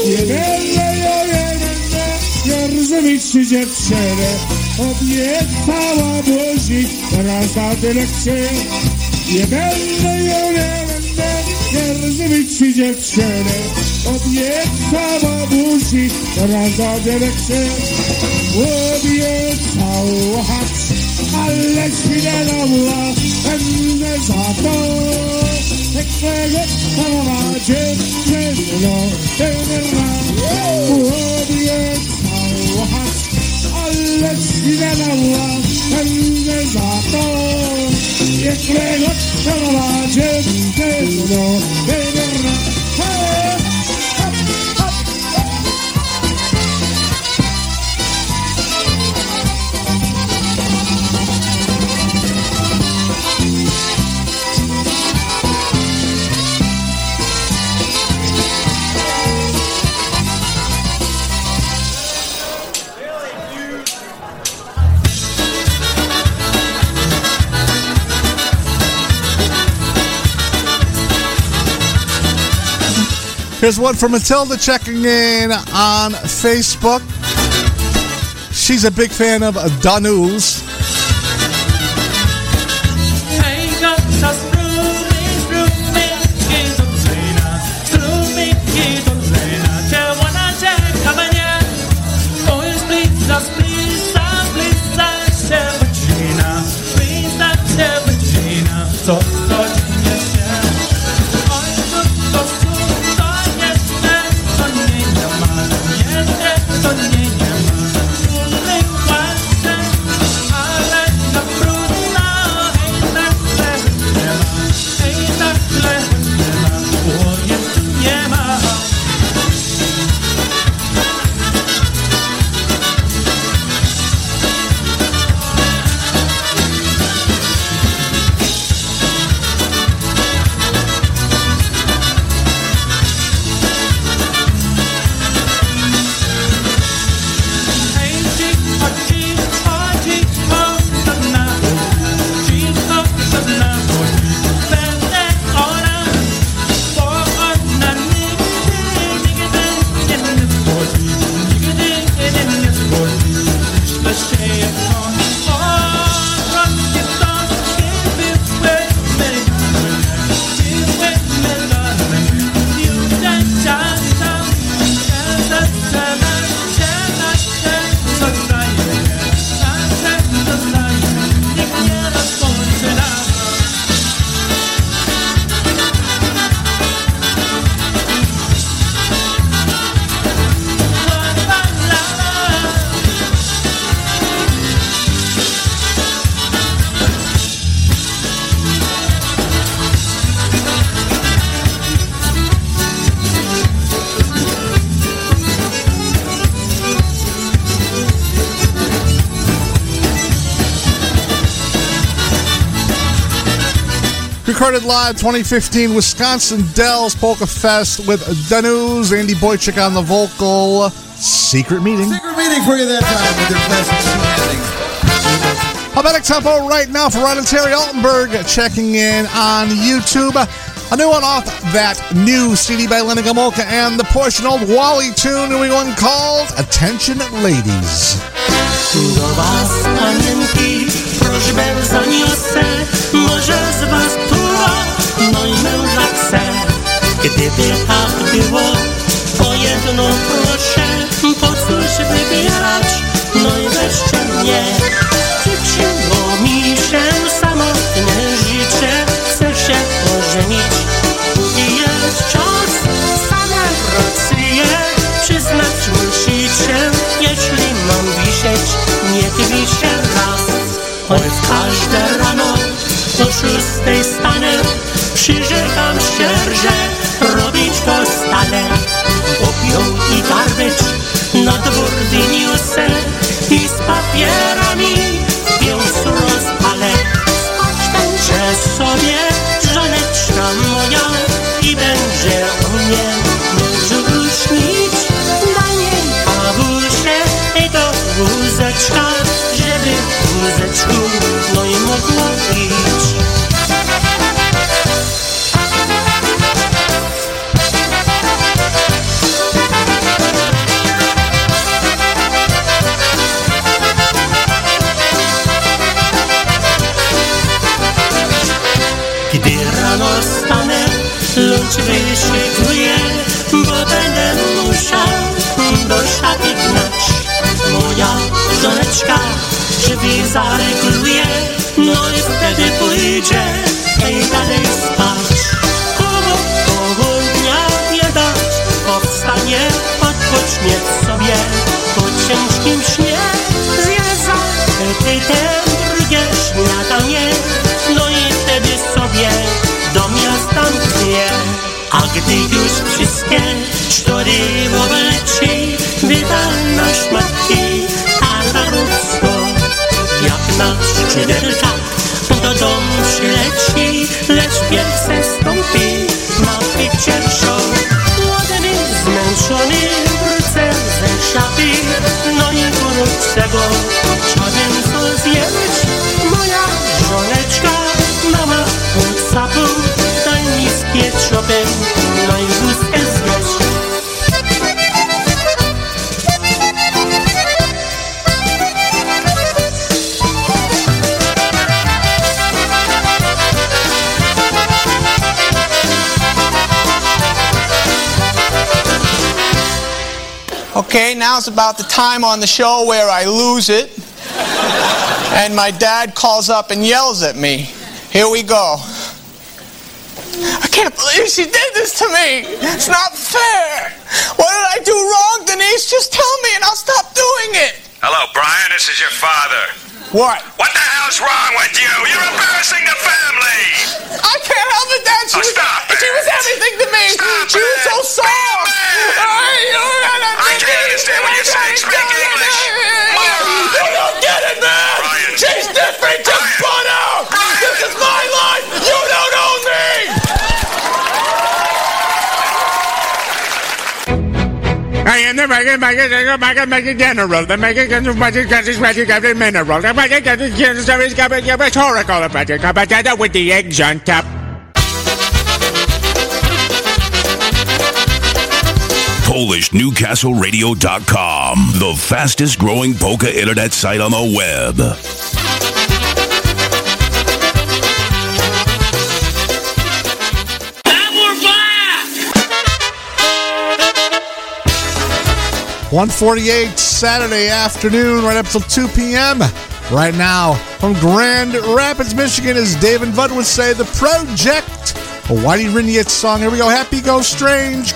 Nie będę, ja nie będę, ja rozumieć się dziewczynę. Obiecała Boży, teraz dalej chcę. Nie będę, ja nie będę, ja rozumieć się dziewczynę. Obiecała Boży, teraz dalej sama dziewczyno, będę Hey! Here's one from Matilda checking in on Facebook. She's a big fan of Danu's. Recorded live 2015 Wisconsin Dells Polka Fest with Danuz, Andy Boychik on the vocal. Secret meeting. Secret meeting for you that time with your classic ending. Helvetic Tempo right now for Ron and Terry Altenberg checking in on YouTube. A new one off that new CD by Lenny Gomulka and the portion old Wally tune, new one called Attention Ladies. Do was, panienki, prośbę zaniosę, może z was która mój chce. Gdyby tak było, o jedno proszę, po cóż wybierać, no i weźcie mnie. Dziewczyno mi się samotnie życzę, chcę się ożenić. I jest czas, same racje, przyznać musicie, jeśli mam wisieć, niech wisie raz. Choć każde rano o szóstej przyrzekam że robić to stale. Opią i garbage na dwór wyniosę i z papierami drzwi zaregluje, no i wtedy pójdzie i dalej spać. Koło południa nie dać, powstanie, odpocznie sobie po ciężkim śnie. Zje za apetytem drugie śniadanie, no i wtedy sobie do miasta mknie. A gdy już wszystkie cztery obleci, wyda na na skrzydłach Pod dąży leci, lecz pierwsze stąpi na pierwszą. Młodeny, zmęczony, wrócę ze szafy No i wrócę go, czarnym co zjeść. Moja żoneczka, mama, wódz sapu now's about the time on the show where I lose it. And my dad calls up and yells at me. Here we go. I can't believe she did this to me. It's not fair. What did I do wrong, Denise? Just tell me and I'll stop doing it. Hello, Brian. This is your father. What? What the hell's wrong the Megan Megan Megan Megan General, the Megan Budget Country's Magic Every Mineral, the Megan Country's Service Rhetorical Project, potato with the eggs on top. PolishNewcastleRadio.com, the fastest growing polka internet site on the web. One forty-eight Saturday afternoon, right up till 2 p.m. Right now, from Grand Rapids, Michigan, as Dave and Bud would say, the project. A Whitey Rinniet song. Here we go. Happy Go Strange.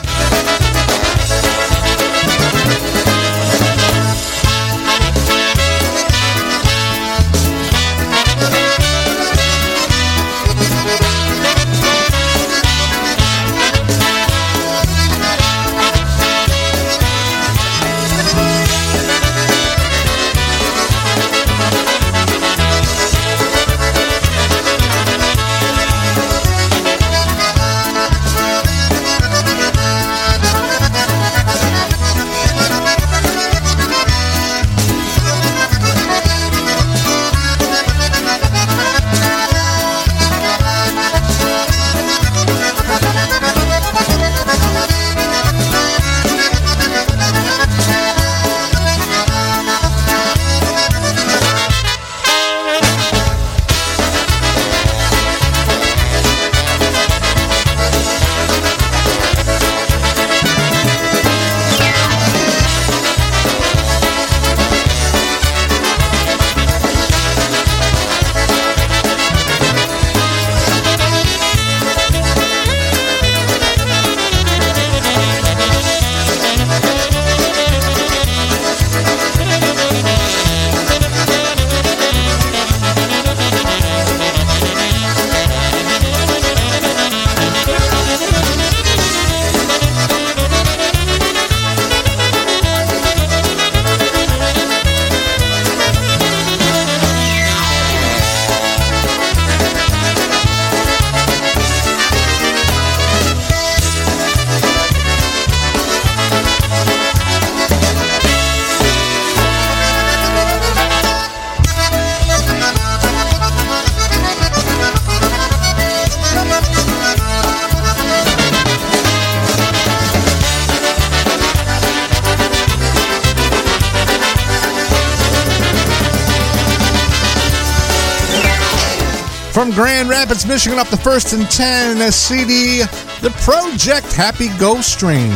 Rapids, Michigan, up the first and 10 a CD, the Project Happy Go String.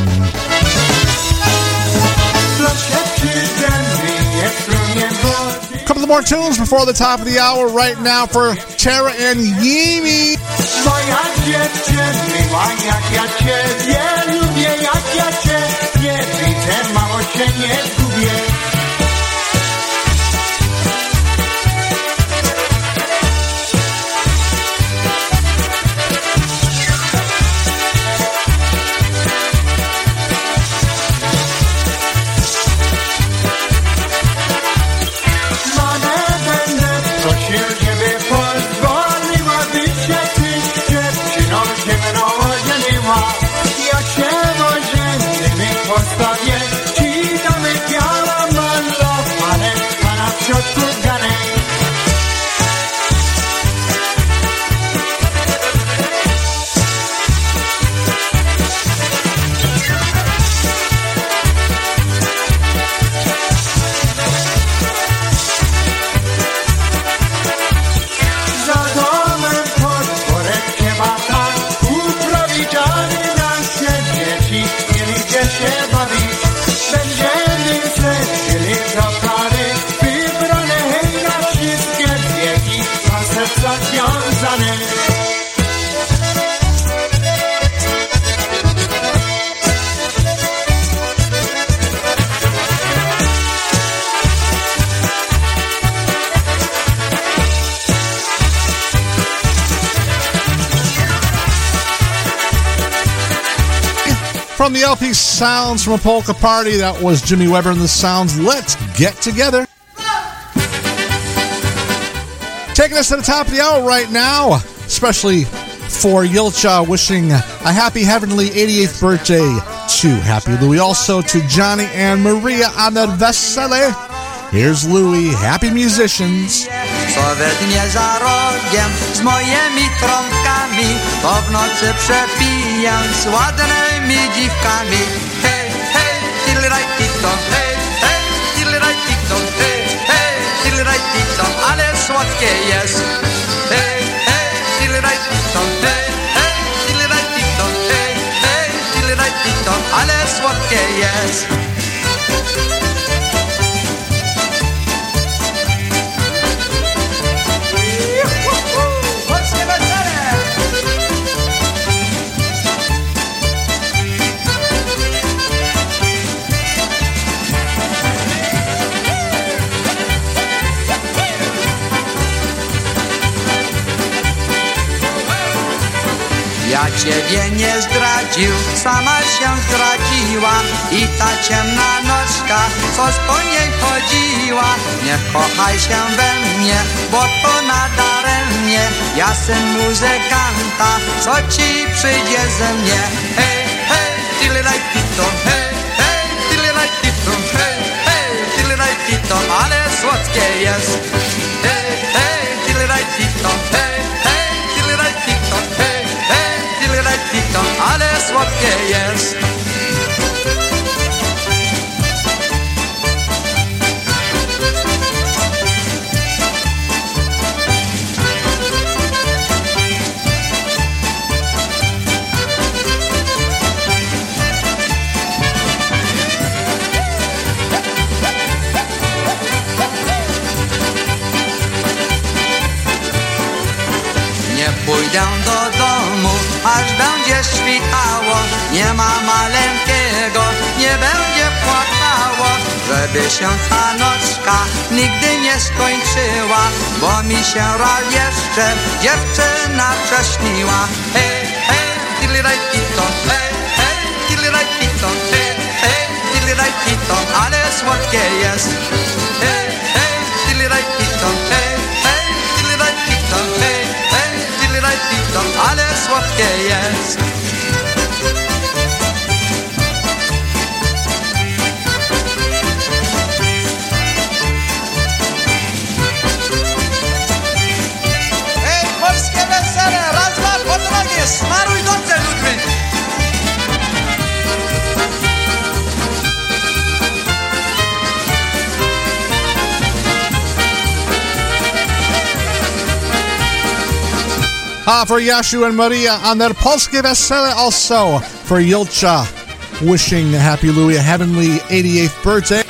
couple more tunes before the top of the hour right now for Tara and Yimi. A na Sounds from a Polka Party, that was Jimmy Weber and the Sounds. Let's get together. Taking us to the top of the hour right now, especially for Julcia, wishing a happy heavenly 88th birthday to Happy Louie. Also to Johnny and Maria on the Vesele. Here's Louie. Happy musicians. Co we dnie za rogiem z moimi trąbkami To w nocy przepijam z ładnymi dziwkami. Hej, hej, tilraj tito, hej, hej, tilraj tito, hej, hej, tilraj tito, ale słodkie jest. Hej, hej, tilraj tito, hej, hej, tilraj tito, hej, hej, tilraj tito, ale słodkie jest Ja ciebie nie zdradził, sama się zdradziła. I ta ciemna noczka, co po niej chodziła. Nie kochaj się we mnie, bo to nadaremnie. Ja syn muzykanta, co ci przyjdzie ze mnie? Hej, hej, tililaj tito, hej, hej, tililaj tito, hej, hej, tililaj tito Ale słodkie jest. Hej, hej, tililaj tito, hej, hej, tililaj tito Ale słodkie jest będzie świtało. Nie ma maleńkiego, nie będzie płakało. Żeby się ta nocka nigdy nie skończyła Bo mi się raz jeszcze dziewczyna prześniła. Hej, hej, tiliraj tito, hej, hej, tiliraj tito, hej, hej, tiliraj tito Ale słodkie jest. Hej, hej, tiliraj tito, hej, hej, tito Ale słodkie jest. Ej, polskie wesele, raz, dwa, po smaruj dobrze, Uh, for Yashu and Maria on their Polskie Vesele, also for Julcia, wishing Happy Louie a heavenly 88th birthday.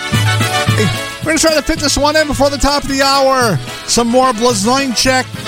We're going to try to fit this one in before the top of the hour. Some more Blazonczyk.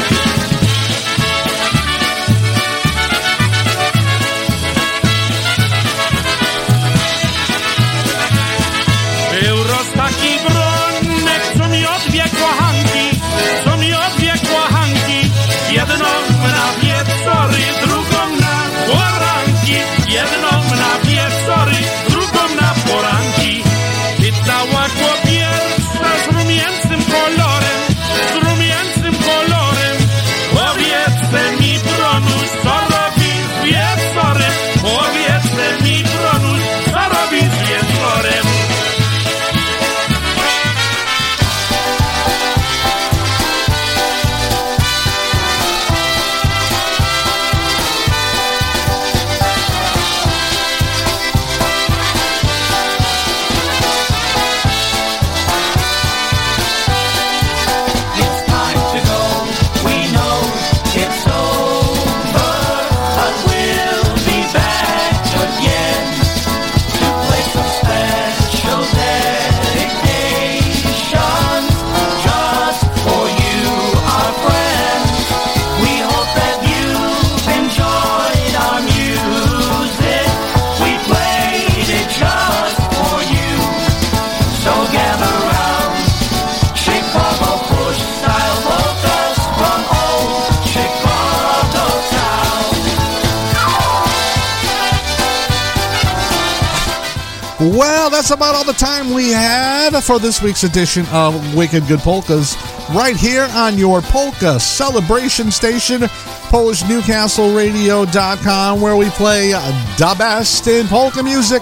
Well, that's about all the time we have for this week's edition of Wicked Good Polkas, right here on your polka celebration station, PolishNewcastleRadio.com, where we play the best in polka music.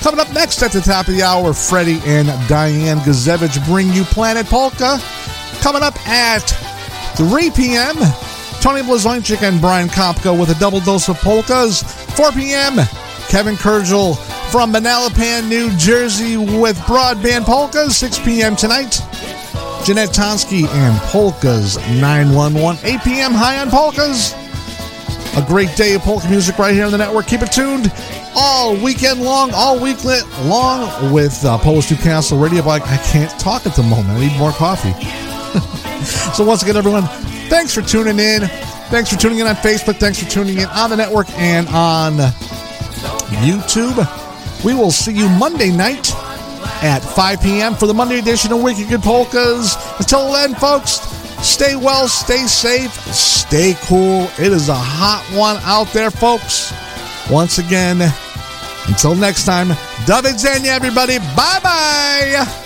Coming up next at the top of the hour, Freddie and Diane Gazevich bring you Planet Polka. Coming up at 3 p.m., Tony Blazonczyk and Brian Kopka with a double dose of polkas. 4 p.m., Kevin Kurgel from Manalapan, New Jersey with Broadband Polkas. 6 p.m. tonight, Jeanette Tonsky and Polkas 911. 8 p.m. High on Polkas. A great day of polka music right here on the network. Keep it tuned all weekend long, all week long with uh, Polish Newcastle Radio. But I can't talk at the moment. I need more coffee. so once again, everyone, thanks for tuning in. Thanks for tuning in on Facebook. Thanks for tuning in on the network and on YouTube. We will see you Monday night at 5 p.m. for the Monday edition of Wicked Good Polkas. Until then, folks, stay well, stay safe, stay cool. It is a hot one out there, folks. Once again, until next time, David Zanya, everybody. Bye bye.